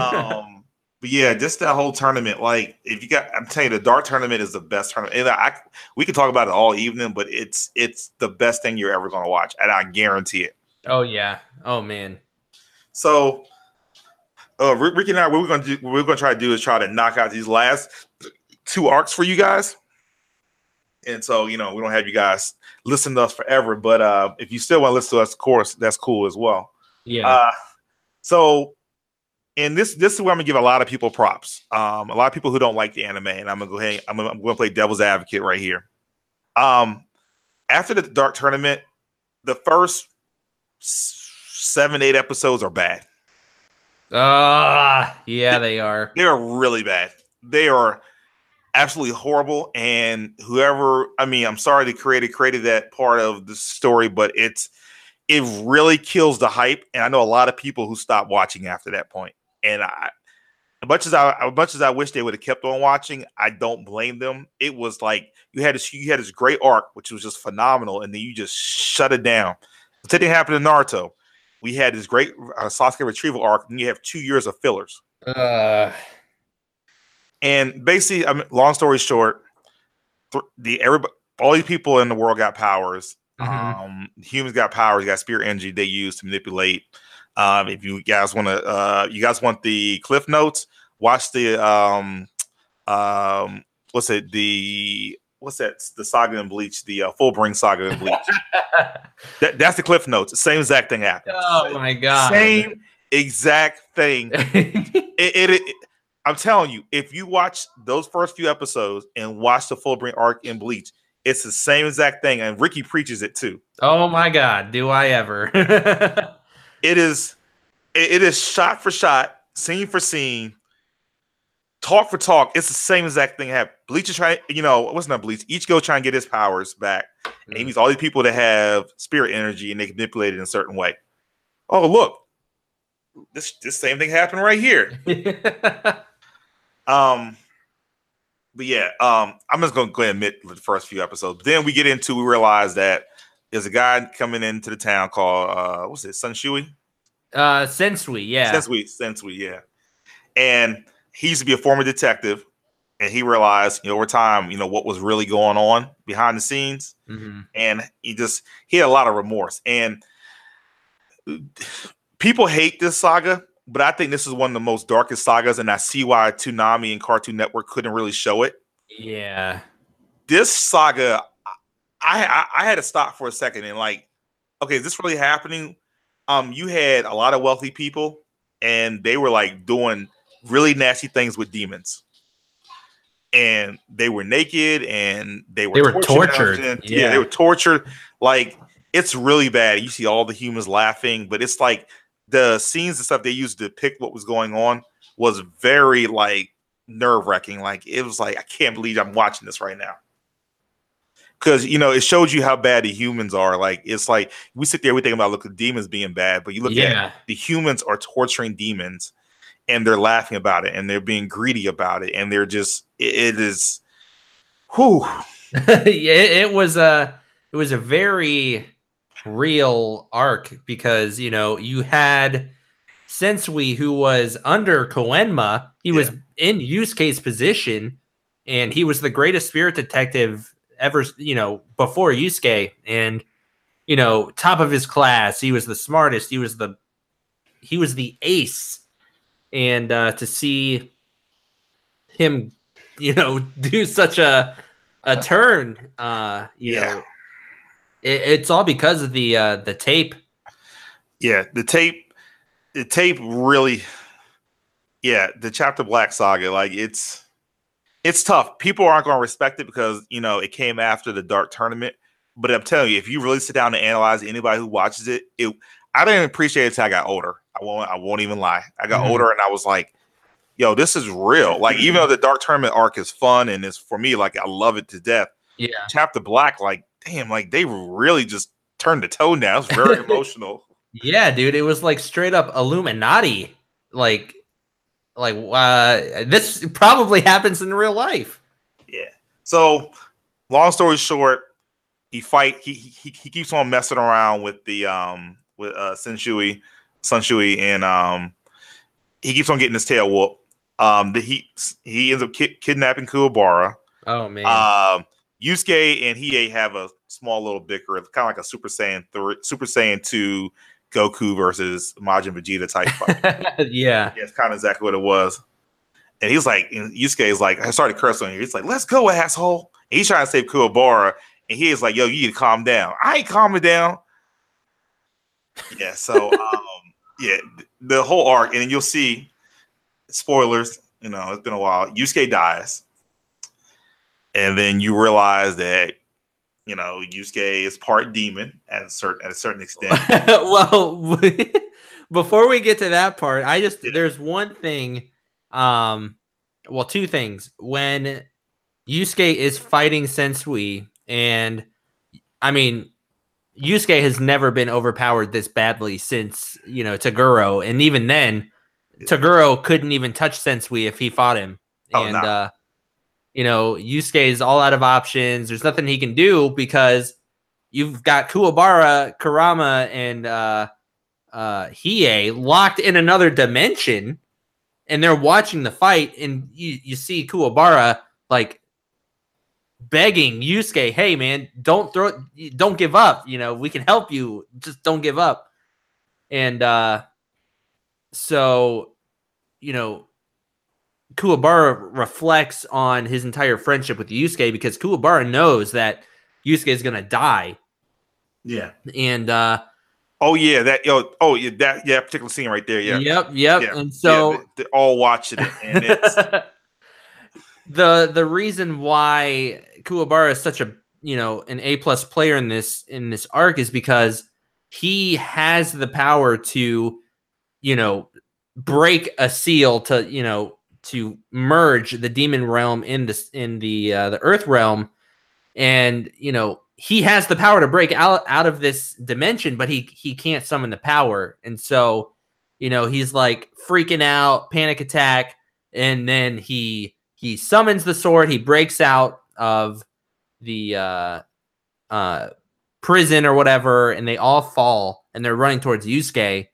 um, but yeah, just that whole tournament. Like, if you got, I'm telling you, the dark tournament is the best tournament. And I, we could talk about it all evening, but it's it's the best thing you're ever going to watch, and I guarantee it. Oh yeah. Oh man. So, uh, Rick- Ricky and I, what we're going to do, what we're to try to do is try to knock out these last two arcs for you guys. And so, you know, we don't have you guys listen to us forever, but uh, if you still want to listen to us, of course, that's cool as well. Yeah. Uh, so, and this this is where I'm gonna give a lot of people props. Um, a lot of people who don't like the anime, and I'm gonna go ahead. I'm gonna, I'm gonna play devil's advocate right here. Um, after the Dark Tournament, the first seven eight episodes are bad. Ah, yeah, they are. They are really bad. They are absolutely horrible. And whoever, I mean, I'm sorry the creator created that part of the story, but it's it really kills the hype. And I know a lot of people who stopped watching after that point. And I, as much as I, as much as I wish they would have kept on watching, I don't blame them. It was like you had this, you had this great arc, which was just phenomenal, and then you just shut it down. The same thing happened in Naruto. We had this great uh, Sasuke retrieval arc, and you have two years of fillers. Uh, And basically, I mean, long story short, th- the everybody, all these people in the world got powers. Mhm. Um, humans got powers, got spirit energy they use to manipulate. Um, if you guys want to, uh, you guys want the cliff notes, watch the um, um, what's it? The what's that? The saga and Bleach, the uh, Fullbring saga and Bleach. that, that's the cliff notes. Same exact thing happened. oh my god. Same exact thing. It, it, it- I'm telling you, if you watch those first few episodes and watch the Fullbring arc in Bleach, it's the same exact thing, and Ricky preaches it too. oh my god. Do I ever? It is, it, it is shot for shot, scene for scene, talk for talk. It's the same exact thing happened. Bleach is trying, you know, what's not Bleach? Ichigo try and get his powers back, and he meets all these people that have spirit energy and they can manipulate it in a certain way. Oh, look, this this same thing happened right here. Um, but yeah, um, I'm just gonna go ahead and admit the first few episodes. Then we get into we realize that there's a guy coming into the town called uh what's it, Sun Shui? uh Sensui, yeah. Sensui, Sensui, yeah. And he used to be a former detective, and he realized, you know, over time, you know, what was really going on behind the scenes. Mhm. And he just he had a lot of remorse. And people hate this saga, but I think this is one of the most darkest sagas, and I see why Toonami and Cartoon Network couldn't really show it. Yeah. This saga, I, I I had to stop for a second and like, okay, is this really happening? Um, you had a lot of wealthy people, and they were like doing really nasty things with demons. And they were naked and they were They were tortured. tortured, and- yeah, yeah. they were tortured. Like it's really bad. You see all the humans laughing, but it's like the scenes and stuff they used to depict what was going on was very like nerve wracking. Like it was like I can't believe I'm watching this right now. Because you know it shows you how bad the humans are. Like it's like we sit there we think about look at demons being bad, but you look at yeah. the humans are torturing demons, and they're laughing about it, and they're being greedy about it, and they're just it, it is, whew, yeah, it, was a it was a very real arc because you know you had Sensui who was under Koenma, he was in Yusuke's position, and he was the greatest spirit detective ever, you know, before Yusuke, and you know, top of his class. He was the smartest. He was the he was the ace, and uh, to see him, you know, do such a a turn, uh, you Yeah. know, it, it's all because of the uh, the tape. yeah. The tape, the tape really, yeah. The chapter black saga, like it's, it's tough. People aren't going to respect it because you know it came after the dark tournament. But I'm telling you, if you really sit down and analyze anybody who watches it, it I didn't appreciate it until I got older. I won't. I won't even lie. I got Mhm. older and I was like, "Yo, this is real." Like even though the dark tournament arc is fun and it's for me, like I love it to death. Yeah, Chapter Black, like damn, like they really just turned the tone down. It's very emotional. yeah, dude, it was like straight up Illuminati. Like, like uh, this probably happens in real life. Yeah. So, long story short, he fight. He he, he keeps on messing around with the um with uh Senshui, Sunshui, and um he keeps on getting his tail whooped. Um, the, he he ends up ki- kidnapping Kuwabara. Oh man, Um, Yusuke and Hiei have a small little bicker, kind of like a Super Saiyan three, Super Saiyan two Goku versus Majin Vegeta type fight. yeah, Yeah, it's kind of exactly what it was. And he's like, and Yusuke is like, I started cursing on you. He's like, let's go, asshole. And he's trying to save Kuwabara. And he is like, yo, you need to calm down. I ain't calming down. Yeah, so um, yeah, the whole arc, and then you'll see spoilers, you know, it's been a while. Yusuke dies. And then you realize that, you know, Yusuke is part demon at a certain at a certain extent. well, before we get to that part, I just Yeah. there's one thing. Um, well, two things. When Yusuke is fighting Sensui, and I mean, Yusuke has never been overpowered this badly since you know Toguro, and even then. Toguro couldn't even touch Sensui if he fought him. Oh, and no. uh, you know, Yusuke is all out of options. There's nothing he can do because you've got Kuwabara, Kurama, and uh, uh, Hiei locked in another dimension, and they're watching the fight. And you, you see Kuwabara like begging Yusuke, "Hey man, don't throw it, don't give up. You know, we can help you. Just don't give up." And uh so, you know, Kuwabara reflects on his entire friendship with Yusuke because Kuwabara knows that Yusuke is going to die. Yeah. And uh Oh yeah, that yo. Oh yeah, that yeah, particular scene right there. Yeah. Yep, yep. Yeah, And so yeah, they- they're all watching it, and it's the the reason why Kuwabara is such a you know an A plus player in this in this arc is because he has the power to you know break a seal to you know to merge the demon realm in this in the uh, the earth realm. And you know he has the power to break out out of this dimension but he he can't summon the power. And so you know he's like freaking out panic attack and then he he summons the sword he breaks out of the uh uh prison or whatever and they all fall and they're running towards Yusuke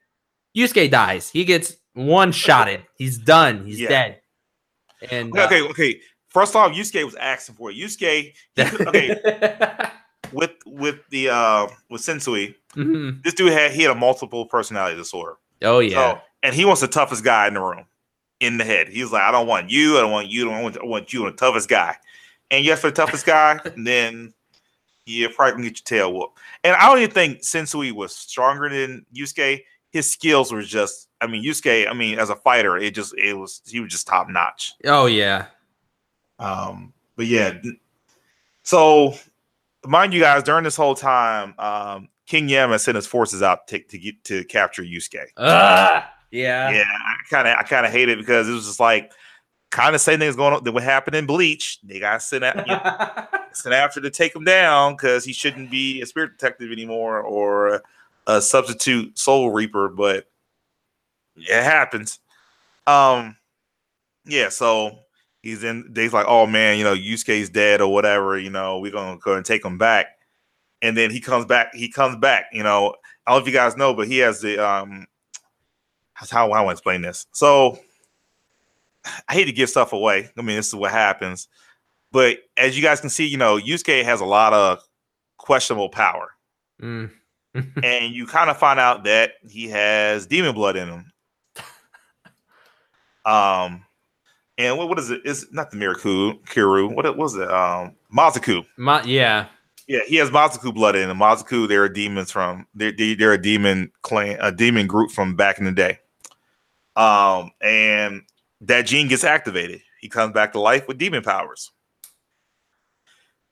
Yusuke dies he gets one shotted he's done he's Yeah. dead and okay, uh, okay. Okay. First off, Yusuke was asking for it. Yusuke, he okay, with with the uh with Sensui, Mhm. this dude had he had a multiple personality disorder. oh yeah So, and he wants the toughest guy in the room, in the head. He's like, I don't want you. I don't want you. I don't want, I want you. I'm the toughest guy. And yes, for the toughest guy, then you're probably gonna get your tail whooped. And I don't even think Sensui was stronger than Yusuke. His skills were just, I mean, Yusuke, I mean, as a fighter, it just, it was, he was just top notch. oh yeah Um, but yeah, so mind you guys, during this whole time, um, King Yama sent his forces out to, to get to capture Yusuke. Ugh. yeah Yeah, I kind of I kind of hate it because it was just like kind of same things going on that would happen in Bleach. They got sent out, you know, sent after to take him down because he shouldn't be a spirit detective anymore or a substitute soul reaper. But it happens. Um, yeah. So he's in. They's like, oh man, you know, Yusuke's dead or whatever. You know, we're gonna go and take him back. And then he comes back. He comes back. You know, I don't know if you guys know, but he has the um. That's how I want to explain this. So I hate to give stuff away. I mean, this is what happens. But as you guys can see, you know, Yusuke has a lot of questionable power. Mm. and you kind of find out that he has demon blood in him. Um, and what, what is it? It's not the Miraku Kiru. What it was it? Um, Mazoku. Ma- yeah Yeah, he has Mazoku blood in him. Mazoku, they're demons from they're they- they're a demon clan, a demon group from back in the day. Um, and that gene gets activated. He comes back to life with demon powers.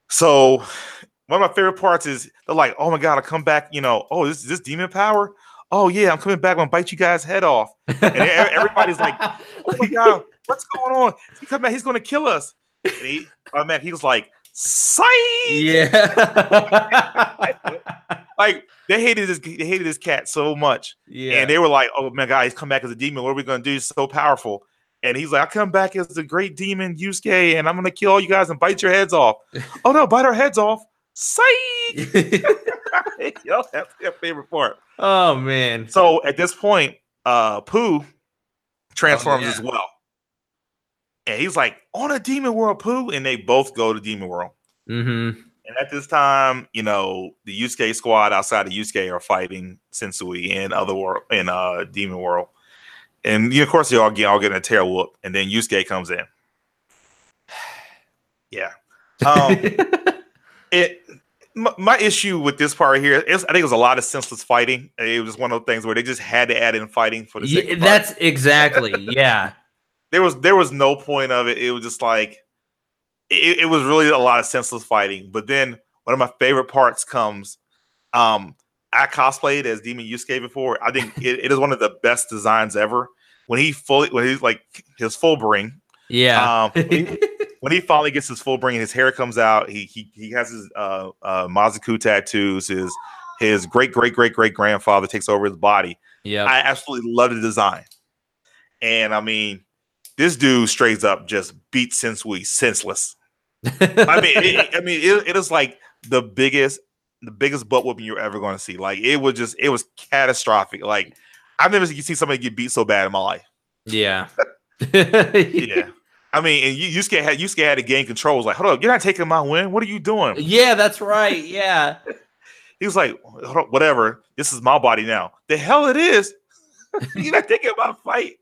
So one of my favorite parts is they're like, "Oh my god, I come back!" You know, "Oh, this this demon power." Oh yeah, I'm coming back. I'm gonna bite you guys' head off. And everybody's like, "Oh my god, what's going on? He come back. He's gonna kill us." And he, oh man, he was like, "Psych!" yeah like they hated this they hated this cat so much yeah and they were like oh my god he's come back as a demon what are we gonna do he's so powerful and he's like i come back as the great demon Yusuke and i'm gonna kill all you guys and bite your heads off. Oh no bite our heads off. Psych! Yo, that's their favorite part. Oh man. So at this point uh Puu transforms yeah. as well. And he's like on a demon world Puu? And they both go to demon world. Mm-hmm. And at this time, you know, the Yusuke squad outside of Yusuke are fighting Sensui in other world in uh Demon World. And you of course they all get all getting a tail whoop, and then Yusuke comes in. yeah. Um it my, my issue with this part here is I think it was a lot of senseless fighting. It was one of those things where they just had to add in fighting for the sake Yeah, that's exactly yeah there was there was no point of it. It was just like it, it was really a lot of senseless fighting. But then one of my favorite parts comes. Um, I cosplayed as Demon Yusuke before. I think it, it is one of the best designs ever. When he fully when he's like his full bring, yeah um, when, he, when he finally gets his full bring and his hair comes out, he he he has his uh, uh, Mazoku tattoos. His his great great great great grandfather takes over his body. yeah I absolutely love the design. And I mean, this dude straight up just beat Sensui senseless. I mean, it, I mean, it, it is like the biggest, the biggest butt whooping you're ever going to see. Like it was just, it was catastrophic. Like I've never seen somebody get beat so bad in my life. yeah Yeah. I mean, and you Yusuke had Yusuke had to gain control. Was like, hold up, you're not taking my win. What are you doing? Yeah, that's right. Yeah. He was like, whatever. This is my body now. The hell it is. you're not taking my fight.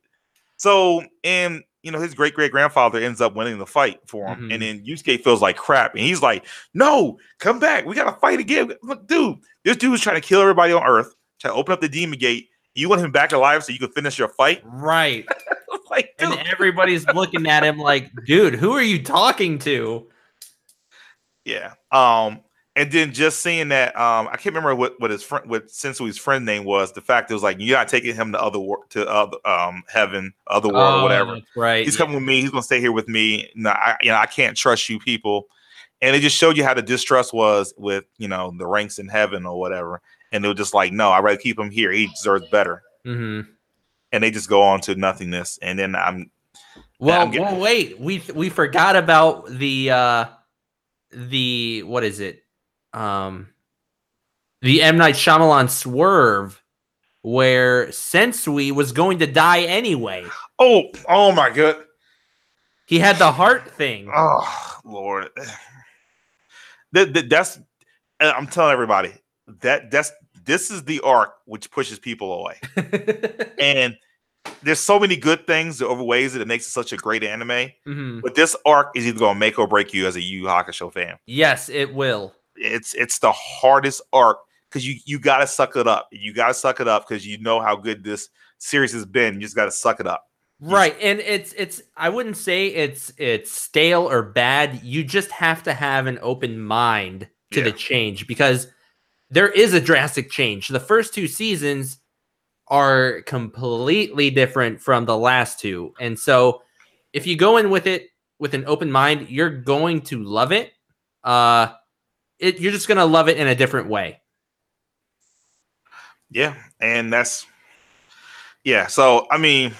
So, and you know, his great great grandfather ends up winning the fight for him, Mhm. and then Yusuke feels like crap, and he's like, "No, come back. We gotta fight again." Look, dude, this dude was trying to kill everybody on Earth, trying to open up the demon gate. You want him back alive so you can finish your fight? Right. like, dude, And everybody's looking at him like, dude, who are you talking to? Yeah. Um, and then just seeing that, um, I can't remember what, what his friend, what Sensui's friend name was. The fact it was like you're not taking him to other wor- to other um heaven, other world, or whatever. Oh, right. He's yeah. coming with me. He's gonna stay here with me. No, I, you know, I can't trust you people. And it just showed you how the distrust was with you know the ranks in heaven or whatever. And they were just like, no, I'd rather keep him here. He deserves better. Mhm. And they just go on to nothingness. And then I'm Well, I'm getting- well, wait. We we forgot about the uh the what is it? Um the M Night Shyamalan swerve where Sensui was going to die anyway. oh oh my god. He had the heart thing. Oh Lord, that, that- that's uh, I'm telling everybody that that's this is the arc which pushes people away, and there's so many good things that overweighs it. It makes it such a great anime, Mhm. but this arc is either going to make or break you as a Yu Hakusho fan. Yes, it will. It's it's the hardest arc because you you got to suck it up. You got to suck it up because you know how good this series has been. You just got to suck it up. Right. And it's it's I wouldn't say it's it's stale or bad. You just have to have an open mind to the change because there is a drastic change. The first two seasons are completely different from the last two. And so if you go in with it with an open mind, you're going to love it. Uh it, you're just going to love it in a different way. Yeah, and that's yeah. So I mean,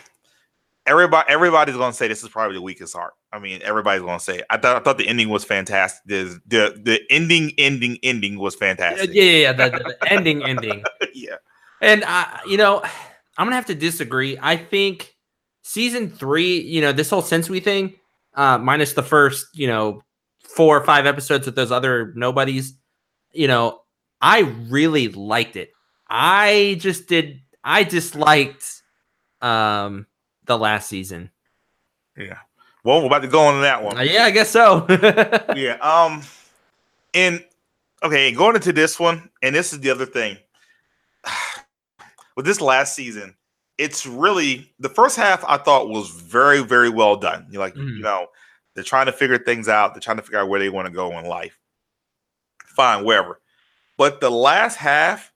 everybody everybody's gonna say this is probably the weakest arc. I mean, everybody's gonna say. It. I thought I thought the ending was fantastic. The the the ending ending ending was fantastic. yeah, yeah. The, the- the ending, ending. yeah. And I, you know, I'm gonna have to disagree. I think season three, you know, this whole Sensui thing, uh, minus the first, you know, four or five episodes with those other nobodies, you know, I really liked it. I just did. I disliked um the last season. Yeah. Well, we're about to go on to that one. Uh, yeah, I guess so. yeah. Um. And okay, going into this one, and this is the other thing. With this last season, it's really the first half I thought was very, very well done. You're like, Mhm. you know, they're trying to figure things out. They're trying to figure out where they want to go in life. Fine, wherever. But the last half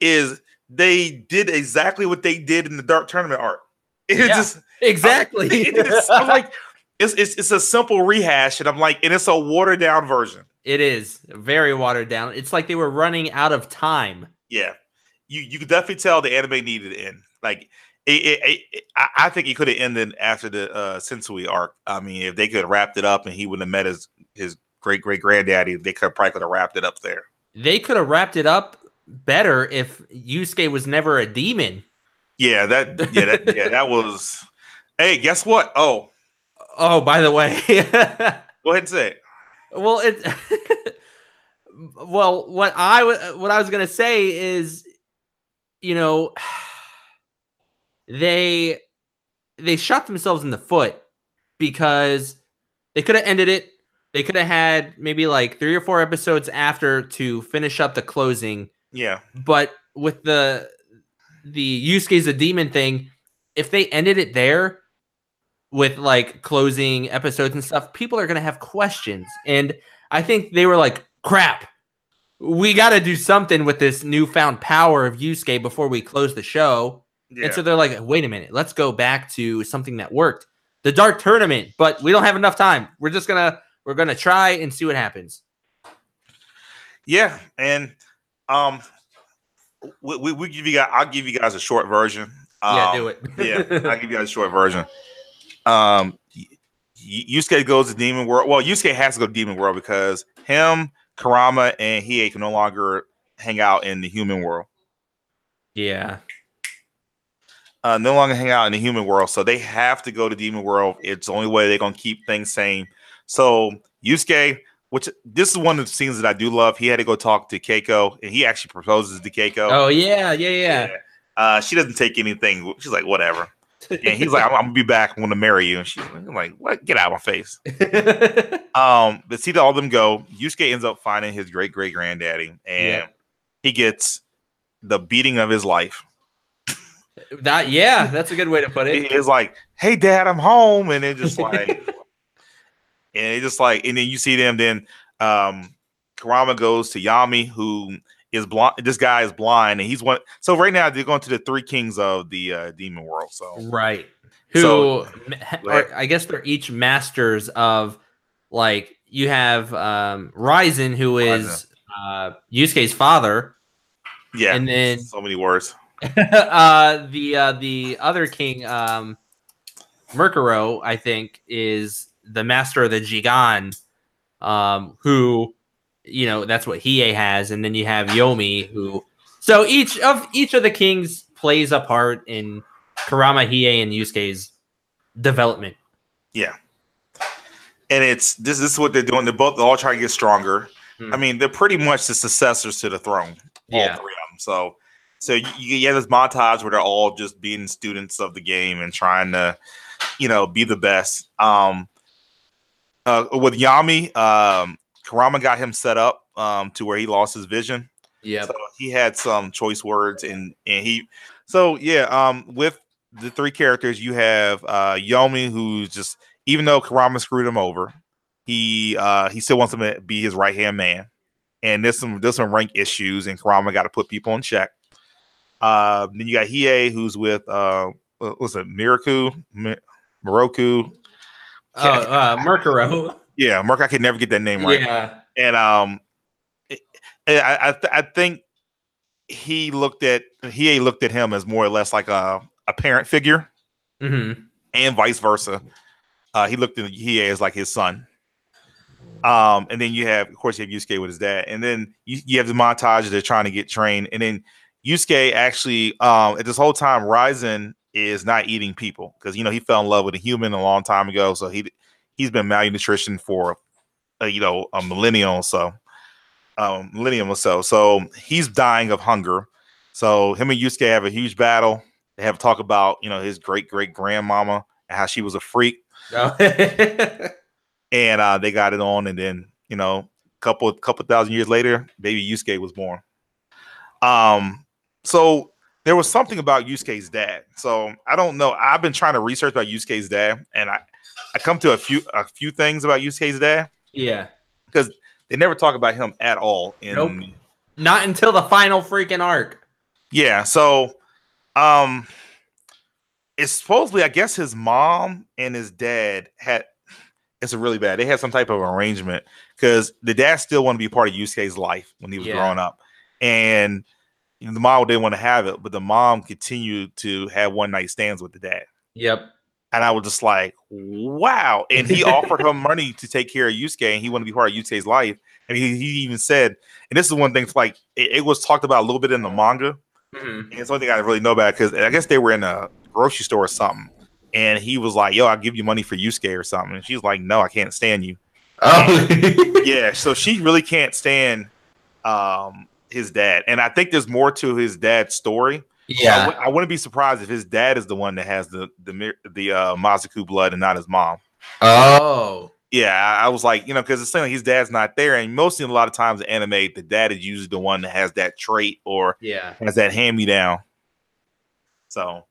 is they did exactly what they did in the Dark Tournament art. It's Yeah. just exactly. it's, I'm like, it's, it's it's a simple rehash, and I'm like, and it's a watered down version. it is very watered down. It's like they were running out of time. Yeah, you you could definitely tell the anime needed to end. Like, it, it, it, I, I think it could have ended after the uh, Sensui arc. I mean, if they could have wrapped it up, and he would have met his his great great granddaddy, they could have probably could have wrapped it up there. They could have wrapped it up better if Yusuke was never a demon. Yeah, that yeah that yeah that was. Hey, guess what? Oh, Oh, by the way. go ahead and say it. well, it Well, what I wa- what I was going to say is you know they they shot themselves in the foot because they could have ended it. They could have had maybe like 3 or 4 episodes after to finish up the closing Yeah, but with the the Yusuke's a demon thing, if they ended it there with like closing episodes and stuff, people are gonna have questions. And I think they were like, crap, we gotta do something with this newfound power of Yusuke before we close the show. yeah. And so they're like, wait a minute, let's go back to something that worked. The dark tournament, but we don't have enough time. We're just gonna we're gonna try and see what happens. Yeah, and um, we, we, we give you guys. I'll give you guys a short version. yeah, Um, do it. yeah, I'll give you guys a short version. Um, Yusuke goes to Demon World. Well, Yusuke has to go to Demon World because him, Kurama, and Hiei can no longer hang out in the human world. yeah. uh, no longer hang out in the human world, so they have to go to demon world. It's the only way they're gonna keep things sane. So Yusuke, which this is one of the scenes that I do love. He had to go talk to Keiko, and he actually proposes to Keiko. Oh yeah, yeah, yeah. Uh, she doesn't take anything. She's like, whatever. And he's like, I'm, I'm gonna be back. I'm gonna marry you. And she's like, what? Get out of my face. um, but see all of them go. Yusuke ends up finding his great great granddaddy, and Yeah. he gets the beating of his life. that yeah, that's a good way to put it. He it. is like, "Hey, Dad, I'm home," and then just like, and it just like, and then you see them. Then um, Kurama goes to Yomi, who is blind. This guy is blind, and he's one. So right now they're going to the three kings of the uh, demon world. So Right. Who So- or I guess they're each masters of like you have um Raizen who is uh Yusuke's father yeah, and then so many words. uh the uh the other king um Mukuro I think is the master of the Jagan um who you know that's what Hiei has and then you have Yomi who so each of each of the kings plays a part in Kurama Hiei and Yusuke's development. Yeah. And it's this, this is what they're doing. They're both they're all trying to get stronger. Hmm. I mean, they're pretty much the successors to the throne. All Yeah. three of them. So so you, you have this montage where they're all just being students of the game and trying to, you know, be the best. Um uh, with Yomi, um, Kurama got him set up um, to where he lost his vision. Yeah, So he had some choice words and and he so yeah, um with the three characters you have uh Yomi who's just even though Kurama screwed him over, he uh he still wants him to be his right hand man. And there's some there's some rank issues and Kurama got to put people in check. Uh then you got Hiei who's with uh what was it Miraku Mi- Moroku. Oh, uh, Mukuro. Yeah, Merc I could never get that name right. Yeah. and um, it- I I, th- I think he looked at he looked at him as more or less like a a parent figure, hmm and vice versa. Uh, he looked at he as like his son. Um, and then you have, of course, you have Yusuke with his dad, and then you, you have the montage they're trying to get trained, and then Yusuke actually, um, at this whole time, Raizen is not eating people because you know he fell in love with a human a long time ago, so he he's been malnutrition for, uh, you know, a millennium or so, um, millennium or so. So he's dying of hunger. So him and Yusuke have a huge battle. They have a talk about you know his great great grandmama and how she was a freak Oh. and uh, they got it on, and then you know, a couple couple thousand years later, baby Yusuke was born. Um, so there was something about Yusuke's dad. So I don't know. I've been trying to research about Yusuke's dad, and I I come to a few a few things about Yusuke's dad. yeah. Because they never talk about him at all. In, Nope. Not until the final freaking arc. Yeah. So, um, it's supposedly, I guess, his mom and his dad had. It's a really bad. They had some type of arrangement because the dad still wanted to be part of Yusuke's life when he was Yeah. growing up, and you know, the mom didn't want to have it, but the mom continued to have one night stands with the dad. Yep. And I was just like, wow. And he offered her money to take care of Yusuke, and he wanted to be part of Yusuke's life. And he, he even said, and this is one thing, like it, it was talked about a little bit in the manga. Mhm. And it's the only thing I really know about because I guess they were in a grocery store or something. And he was like, Yo, I'll give you money for Yusuke or something. And she's like, No, I can't stand you. Oh. Yeah. So she really can't stand um his dad. And I think there's more to his dad's story. I yeah. w- I wouldn't be surprised if his dad is the one that has the the the uh, Mazoku blood and not his mom. Oh. Yeah, I I was like, you know, because it's saying like his dad's not there, and mostly a lot of times in anime, the dad is usually the one that has that trait or Yeah. has that hand me down. So,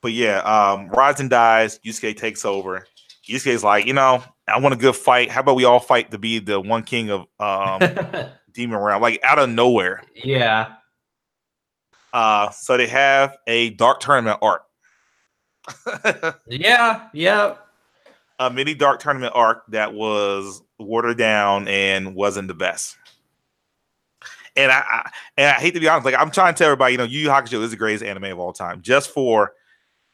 but yeah, um, Raizen dies, Yusuke takes over. Yusuke's like, you know, I want a good fight. How about we all fight to be the one king of um, Demon Realm, like out of nowhere. yeah. Uh, so they have a dark tournament arc. Yeah. Yeah. a mini dark tournament arc that was watered down and wasn't the best. And I, I and I hate to be honest, like I'm trying to tell everybody, you know, Yu Yu Hakusho is the greatest anime of all time. Just for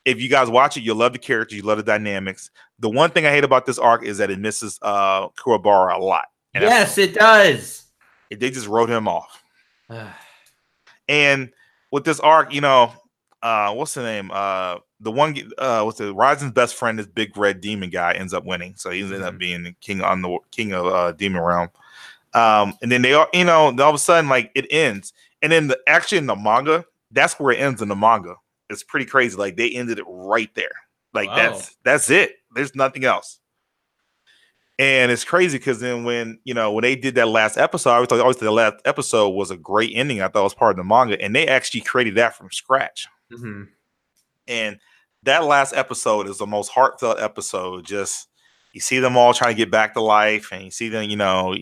if you guys watch it, you'll love the characters, you love the dynamics. The one thing I hate about this arc is that it misses uh Kuwabara a lot. Yes, it does. They just wrote him off. And with this arc, you know, uh, what's the name? Uh, the one, uh, what's the Raizen's best friend? This big red demon guy ends up winning, so he ends up Mhm. being the king on the king of uh, demon realm. Um, and then they all, you know, all of a sudden, like it ends, and then the actually in the manga, that's where it ends in the manga. It's pretty crazy. Like they ended it right there. Like Wow. that's that's it. There's nothing else. And it's crazy because then when you know when they did that last episode, I always thought always the last episode was a great ending. I thought it was part of the manga, and they actually created that from scratch. Mhm. And that last episode is the most heartfelt episode. Just you see them all trying to get back to life, and you see them, you know,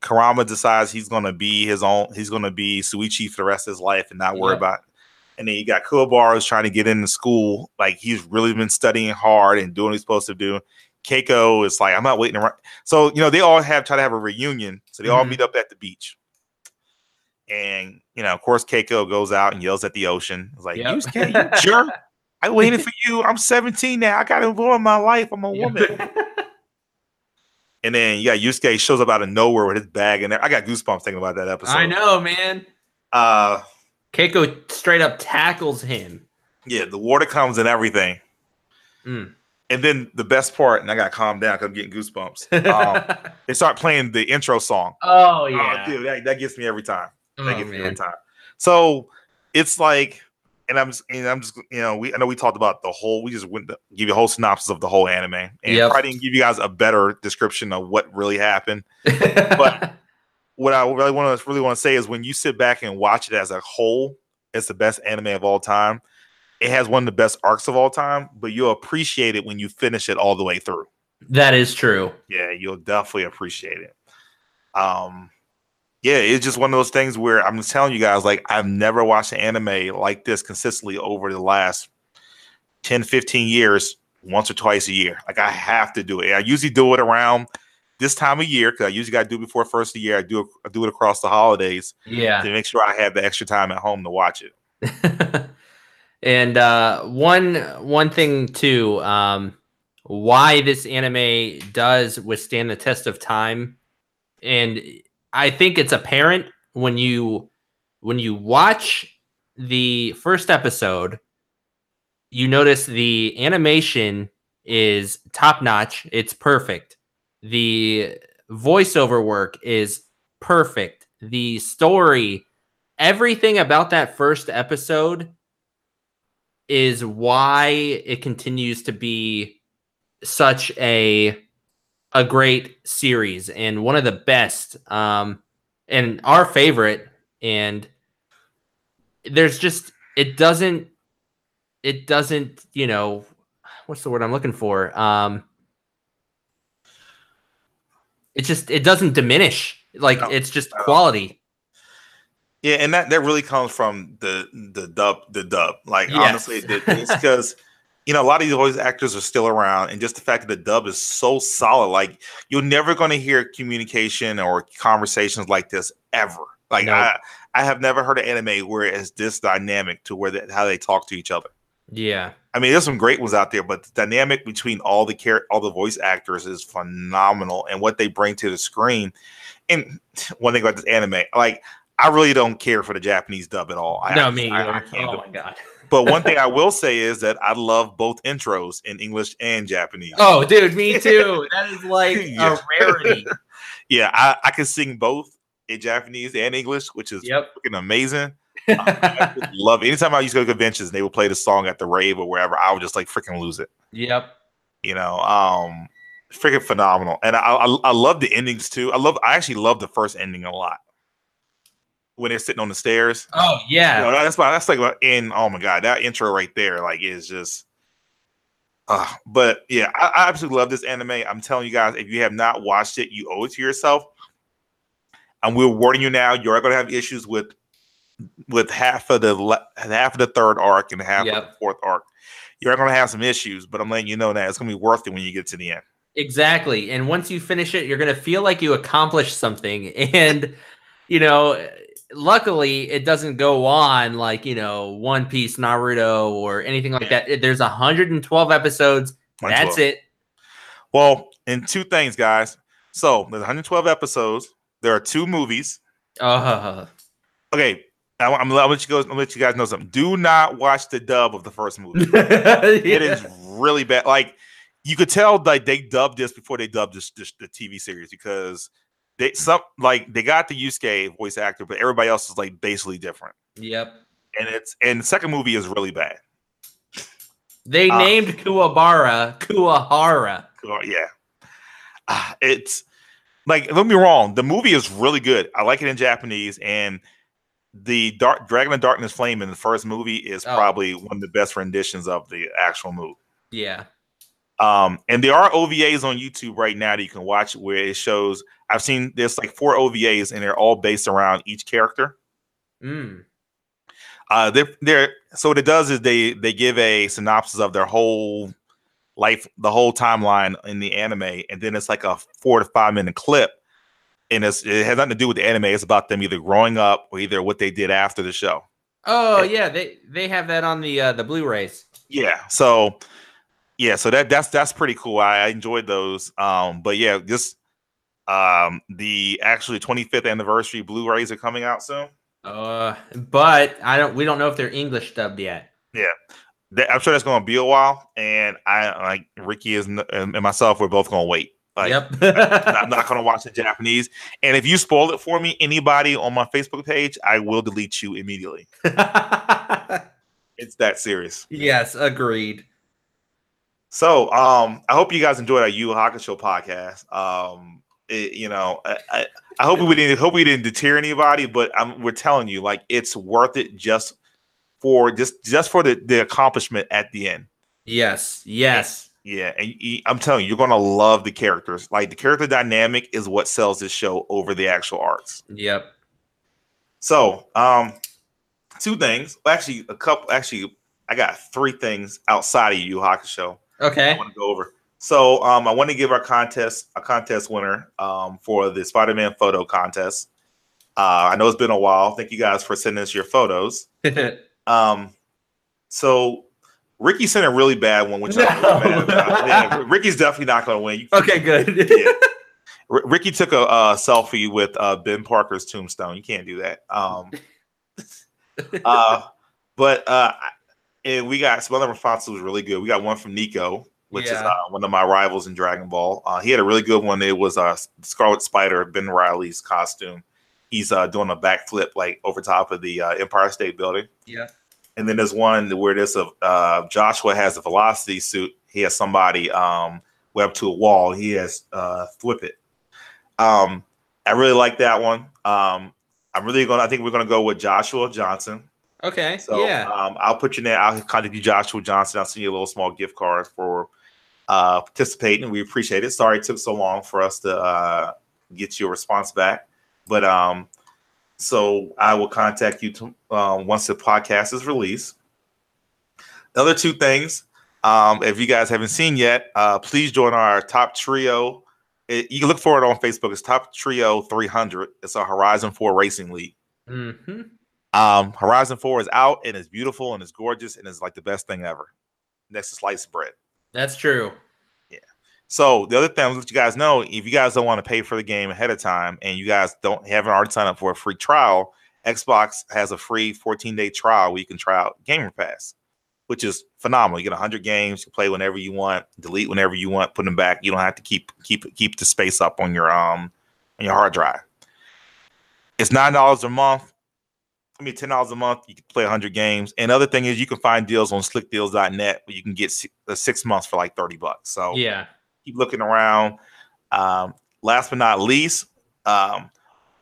Kurama decides he's gonna be his own, he's gonna be Shuichi for the rest of his life and not worry about and then you got Kuwabara who's trying to get into school. Like he's really been studying hard and doing what he's supposed to do. Keiko is like, I'm not waiting around. So, you know, they all have try to have a reunion. So they all Mhm. meet up at the beach. And, you know, of course, Keiko goes out and yells at the ocean. It's like, Yep. you, scared, you jerk. I waited for you. I'm 17 now. I got to enjoy my life. I'm a woman. And then, yeah, Yusuke shows up out of nowhere with his bag in there. I got goosebumps thinking about that episode. I know, man. Uh, Keiko straight up tackles him. yeah, the water comes and everything. Mm. And then the best part, and I got to calm down because I'm getting goosebumps. Um, they start playing the intro song. oh Oh, yeah. dude, that, that gets me every time. That Oh, gets me every time. So it's like, and I'm just, and I'm just, you know, we I know we talked about the whole. We just went to give you a whole synopsis of the whole anime, and Yep. probably didn't give you guys a better description of what really happened. But- What I really want to really want to say is when you sit back and watch it as a whole, it's the best anime of all time. It has one of the best arcs of all time, but you'll appreciate it when you finish it all the way through. that is true. yeah, you'll definitely appreciate it. Um, yeah, it's just one of those things where I'm just telling you guys, like, I've never watched an anime like this consistently over the last 10, 15 years, once or twice a year. Like, I have to do it. I usually do it around this time of year because I usually got to do it before first of the year. I do I do it across the holidays Yeah. to make sure I have the extra time at home to watch it. and uh, one one thing too, um, why this anime does withstand the test of time, and I think it's apparent when you when you watch the first episode, you notice the animation is top notch. It's perfect. The voiceover work is perfect. The story, everything about that first episode is why it continues to be such a a great series and one of the best um and our favorite. And there's just it doesn't it doesn't you know what's the word i'm looking for? Um it just it doesn't diminish. Like No, it's just quality Yeah, and that that really comes from the the dub the dub. Like Yes. honestly, it's because you know a lot of these voice actors are still around, and just the fact that the dub is so solid, like you're never going to hear communication or conversations like this ever. Like Nope. I I have never heard an anime where it's this dynamic to where that how they talk to each other. yeah I mean, there's some great ones out there, but the dynamic between all the char- all the voice actors is phenomenal, and what they bring to the screen. And one thing about this anime, like I really don't care for the Japanese dub at all. I, no I- me I-. I can't oh my god But one thing I will say is that I love both intros in English and Japanese. Oh, dude, me too. That is like Yeah. a rarity. Yeah, I, I can sing both in Japanese and English, which is Yep. freaking amazing. I love it. Anytime I used to go to conventions, and they would play the song at the rave or wherever. I would just like freaking lose it. yep. you know um freaking phenomenal and I, I i love the endings too i love i actually love the first ending a lot when they're sitting on the stairs Oh you yeah. know, that's why that's like in oh my god that intro right there like is just uh, but yeah I, I absolutely love this anime i'm telling you guys if you have not watched it you owe it to yourself and we're warning you now you're going to have issues with with half of the le- half of the third arc and half of the fourth arc you're going to have some issues but i'm letting you know that it's going to be worth it when you get to the end Exactly. And once you finish it, you're gonna feel like you accomplished something. And you know, luckily it doesn't go on like, you know, One Piece, Naruto, or anything like that. There's 112 episodes. That's it. Well, and two things, guys. So there's 112 episodes. There are two movies. Uh Okay, I'm, I'm, I'll let you go. I'll let you guys know something. Do not watch the dub of the first movie. It is really bad. Like you could tell, like they dubbed this before they dubbed this, this the TV series because they some like they got the Yusuke voice actor, but everybody else is like basically different. Yep. And it's and the second movie is really bad. They Uh, named Kuwabara Kuwahara. Oh, yeah, Ah, it's like don't me wrong. The movie is really good. I like it in Japanese, and the Dark Dragon of Darkness Flame in the first movie is Oh. probably one of the best renditions of the actual movie. Yeah. Um, and there are OVAs on YouTube right now that you can watch where it shows. I've seen there's like four OVAs, and they're all based around each character. Mm. Uh, they're, they're so what it does is they they give a synopsis of their whole life, the whole timeline in the anime, and then it's like a four to five minute clip, and it's, it has nothing to do with the anime. It's about them either growing up or either what they did after the show. Oh Yeah. yeah, they they have that on the uh, the Blu-rays. Yeah, so yeah, so that that's that's pretty cool. I, I enjoyed those. Um, but yeah, just um the actually 25th anniversary Blu-rays are coming out soon. Uh, but I don't. We don't know if they're English dubbed yet. That- I'm sure that's going to be a while, and I like Ricky is n- and myself. We're both going to wait. Like, yep. I'm not going to watch the Japanese. And if you spoil it for me, anybody on my Facebook page, I will delete you immediately. It's that serious. yes, agreed. So, um, I hope you guys enjoyed our Yu Hakusho podcast. Um, it- you know, I, I, I hope we didn't hope we didn't deter anybody, but I'm, we're telling you, like, it's worth it just for just just for the the accomplishment at the end. Yes. Yes. Yeah, and you, I'm telling you, you're gonna love the characters. Like the character dynamic is what sells this show over the actual arts. Yep. So, um, two things. Actually, a couple. Actually, I got three things outside of Yu Yu Hakusho. I Okay. want to go over. So, um, I want to give our contest a contest winner um, for the Spider-Man photo contest. Uh, I know it's been a while. Thank you guys for sending us your photos. Um, so Ricky sent a really bad one, which I'm really mad about. Yeah, Ricky's definitely not going to win. You- okay. Good. yeah. R- Ricky took a uh, selfie with uh, Ben Parker's tombstone. You can't do that. Um, uh, but uh, and we got some other responses was really good. We got one from Nico, which is uh, one of my rivals in Dragon Ball. Uh, he had a really good one. It was uh, Scarlet Spider, Ben Reilly's costume. He's uh, doing a backflip like over top of the uh, Empire State Building. yeah. And then there's one where this of uh, Joshua has a velocity suit. He has somebody um, web to a wall. He has uh, flip it. Um, I really like that one. Um, I'm really going. to I think we're going to go with Joshua Johnson. Okay. So yeah. um, I'll put your name. I'll contact you, Joshua Johnson. I'll send you a little small gift card for uh, participating. We appreciate it. Sorry it took so long for us to uh, get your response back, but um, so I will contact you to, um, once the podcast is released. The other two things, um, if you guys haven't seen yet, uh, please join our top trio. It- you can look for it on Facebook. It's Top Trio 300. It's a Horizon 4 racing league. hmm Um, Horizon 4 is out and it's beautiful and it's gorgeous and it's like the best thing ever. Next to sliced bread. That's true. Yeah. So the other thing, I'll let you guys know, if you guys don't want to pay for the game ahead of time and you guys don't haven't already signed up for a free trial, Xbox has a free 14 day trial where you can try out Gamer Pass, which is phenomenal. You get 100 games, you play whenever you want, delete whenever you want, put them back. You don't have to keep keep keep the space up on your um on your hard drive. It's nine dollars a month. I mean, ten dollars a month. You can play 100 games. And other thing is, you can find deals on SlickDeals.net where you can get uh, six months for like 30 bucks. So Yeah. keep looking around. Um, last but not least, um,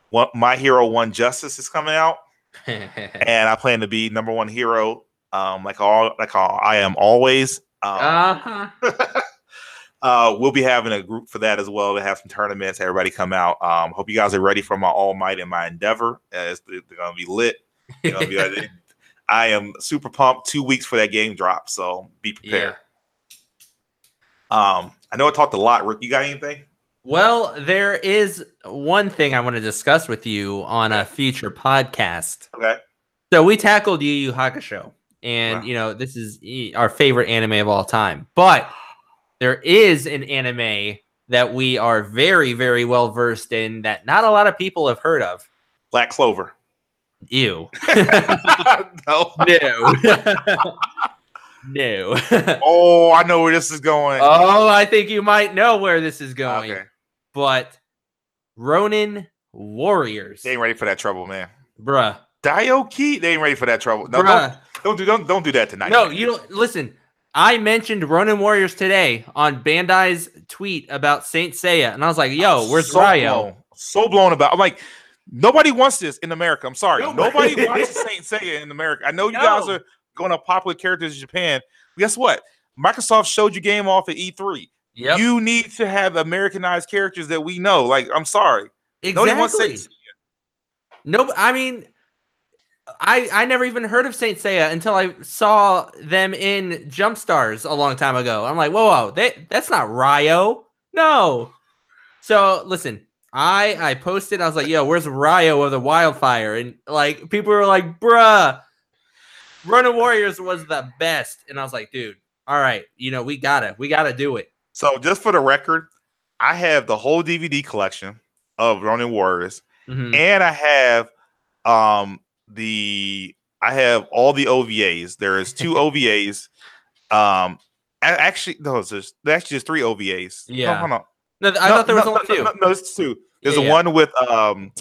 what My Hero One Justice is coming out, and I plan to be number one hero, um, like all like all, I am always. Um, uh-huh. uh, we'll be having a group for that as well to have some tournaments. Everybody come out. Um, hope you guys are ready for my All Might and my Endeavor. Uh, it's, they're gonna be lit. Gonna be, uh, I am super pumped. Two weeks for that game drop, so be prepared. Um, I know I talked a lot. Rick, you got anything? Well, there is one thing I want to discuss with you on a future podcast. Okay. So we tackled Yu Yu Hakusho, and Wow. you know this is our favorite anime of all time. But there is an anime that we are very, very well versed in that not a lot of people have heard of. Black Clover. Ew. no. no. no. Oh, I know where this is going. oh, I think you might know where this is going. okay. But Ronin Warriors. They ain't ready for that trouble, man. Bruh. Dio Key, they ain't ready for that trouble. No, don't, Bruh. don't do don't don't do that tonight. No, you don't listen. I mentioned Ronin Warriors today on Bandai's tweet about Saint Seiya, and I was like, "Yo, where's so Ryo?" Blown, so blown about. I'm like, nobody wants this in America. I'm sorry, Nobody. nobody watches Saint Seiya in America. I know you guys are going to popular characters in Japan. Guess what? Microsoft showed you game off at E3. Yep, You need to have Americanized characters that we know. Like, I'm sorry, exactly. nobody wants Saint Seiya. No, I mean, I I never even heard of Saint Seiya until I saw them in Jump Stars a long time ago. I'm like, whoa, whoa, they, that's not Ryo. No. So listen, I I posted. I was like, yo, where's Ryo of the Wildfire? And like people were like, bruh, Ronin Warriors was the best. And I was like, dude, all right, you know, we gotta, we gotta do it. So, just for the record, I have the whole DVD collection of Ronin Warriors. Mhm. and I have um the I have all the OVAs. There is two OVAs. Um actually no, there's actually just three OVAs. No, Yeah. hold on. No, I No, thought there was no, only no, two. No, no, it's two. There's Yeah, the yeah. one with um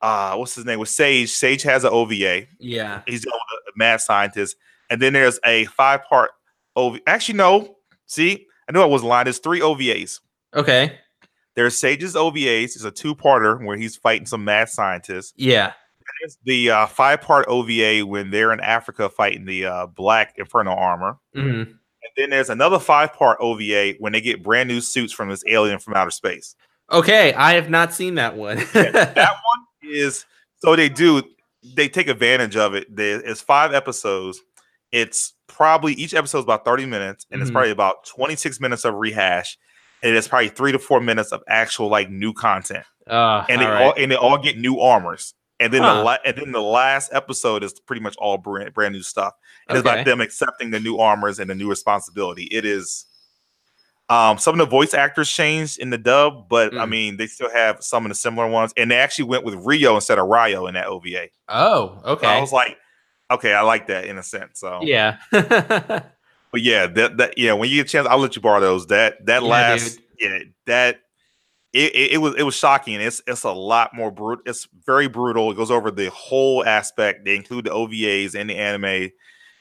uh what's his name with Sage. Sage has an OVA. Yeah. He's a mad scientist. And then there's a five part OVA. Actually, no. See, I knew I wasn't lying. There's three OVAs. Okay. There's Sage's OVAs. It's a two-parter where he's fighting some mad scientists. Yeah. There's the uh, five-part OVA when they're in Africa fighting the uh, Black Inferno armor. hmm And then there's another five-part OVA when they get brand new suits from this alien from outer space. Okay, I have not seen that one. Yeah, that one is so they do they take advantage of it. There- It's five episodes. It's probably each episode is about 30 minutes, and it's Mhm. probably about 26 minutes of rehash. And it's probably three to four minutes of actual like new content. Uh, and they all all right. and they all get new armors. And then Huh. the la- and then the last episode is pretty much all brand, brand new stuff. And it's Okay. about them accepting the new armors and the new responsibility. It is um some of the voice actors changed in the dub, but I Mm. mean they still have some of the similar ones. And they actually went with Rio instead of Ryo in that OVA. oh, So I was like, okay, I like that in a sense. So yeah. but yeah, that that yeah, when you get a chance, I'll let you borrow those. That that Yeah, last yeah, that it, it, it was it was shocking. It's it's a lot more brutal. It's very brutal. It goes over the whole aspect. They include the OVAs and the anime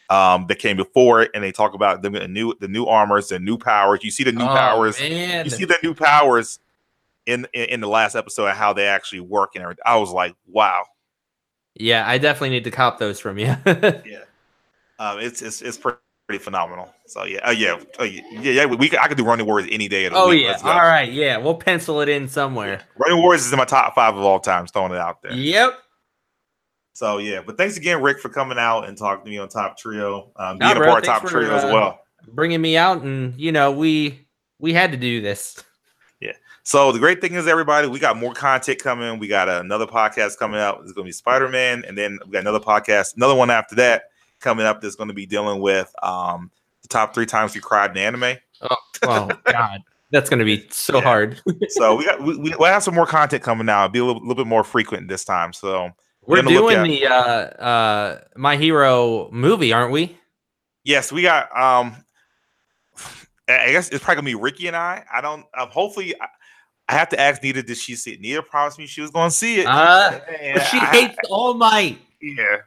um that came before it, and they talk about the, new the new armors and new powers. You see the new Oh, powers. man. You see the new powers in, in in the last episode and how they actually work and everything. I was like, wow. yeah, I definitely need to cop those from you. Yeah. Um, it's it's it's pretty, pretty phenomenal. So yeah, uh, yeah, uh, yeah, yeah. We could, I could do Ronin Warriors any day of the oh week. yeah. All right. Yeah, we'll pencil it in somewhere. Ronin Warriors is in my top five of all time. Throwing it out there. Yep. So yeah, but thanks again, Rick, for coming out and talking to me on Top Trio, um, Nah, being a part of Top for, Trio as uh, well. Bringing me out, and you know, we we had to do this. Yeah. So the great thing is, everybody, we got more content coming. We got another podcast coming out. It's going to be Spider Man, and then we got another podcast, another one after that coming up. That's going to be dealing with um, the top three times you cried in anime. Oh God, that's gonna be so Yeah. hard. So we got we, we we'll have some more content coming out. It'll be a little, little bit more frequent this time. So We're doing the uh uh My Hero movie, aren't we? yes, we got. um I I guess it's probably gonna be Ricky and I. I don't. Um, hopefully, I, I have to ask Nita. Did she see it? Nita promised me she was going to see it. Uh, but she I- hates All Might. Yeah,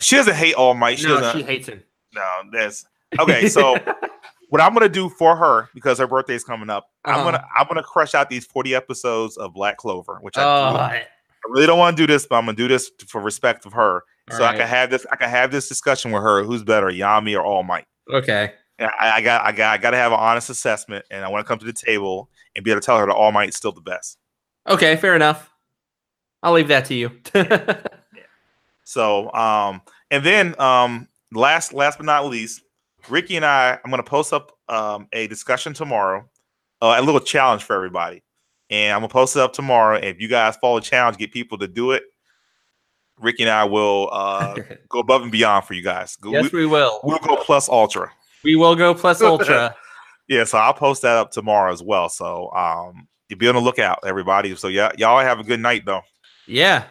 she doesn't hate All Might. She no, doesn't. she hates him. no, that's okay. So what I'm gonna do for her because her birthday is coming up. I'm Uh-huh. gonna I'm gonna crush out these 40 episodes of Black Clover, which I, Oh, I really don't want to do this, but I'm gonna do this for respect of her, so I can have this I can have this discussion with her. Who's better, Yami or All Might? okay. And I, I got I got I got to have an honest assessment, and I want to come to the table and be able to tell her that All Might's still the best. Okay, fair enough. I'll leave that to you. So, um, and then um, last last but not least, Ricky and I, I'm going to post up um, a discussion tomorrow, uh, a little challenge for everybody, and I'm gonna post it up tomorrow. If you guys follow the challenge, get people to do it. Ricky and I will uh, go above and beyond for you guys. Go- yes, we, we will. we'll go plus ultra. We will go plus ultra. Yeah, so I'll post that up tomorrow as well. So um, you be on the lookout, everybody. So yeah, y'all have a good night though. Yeah.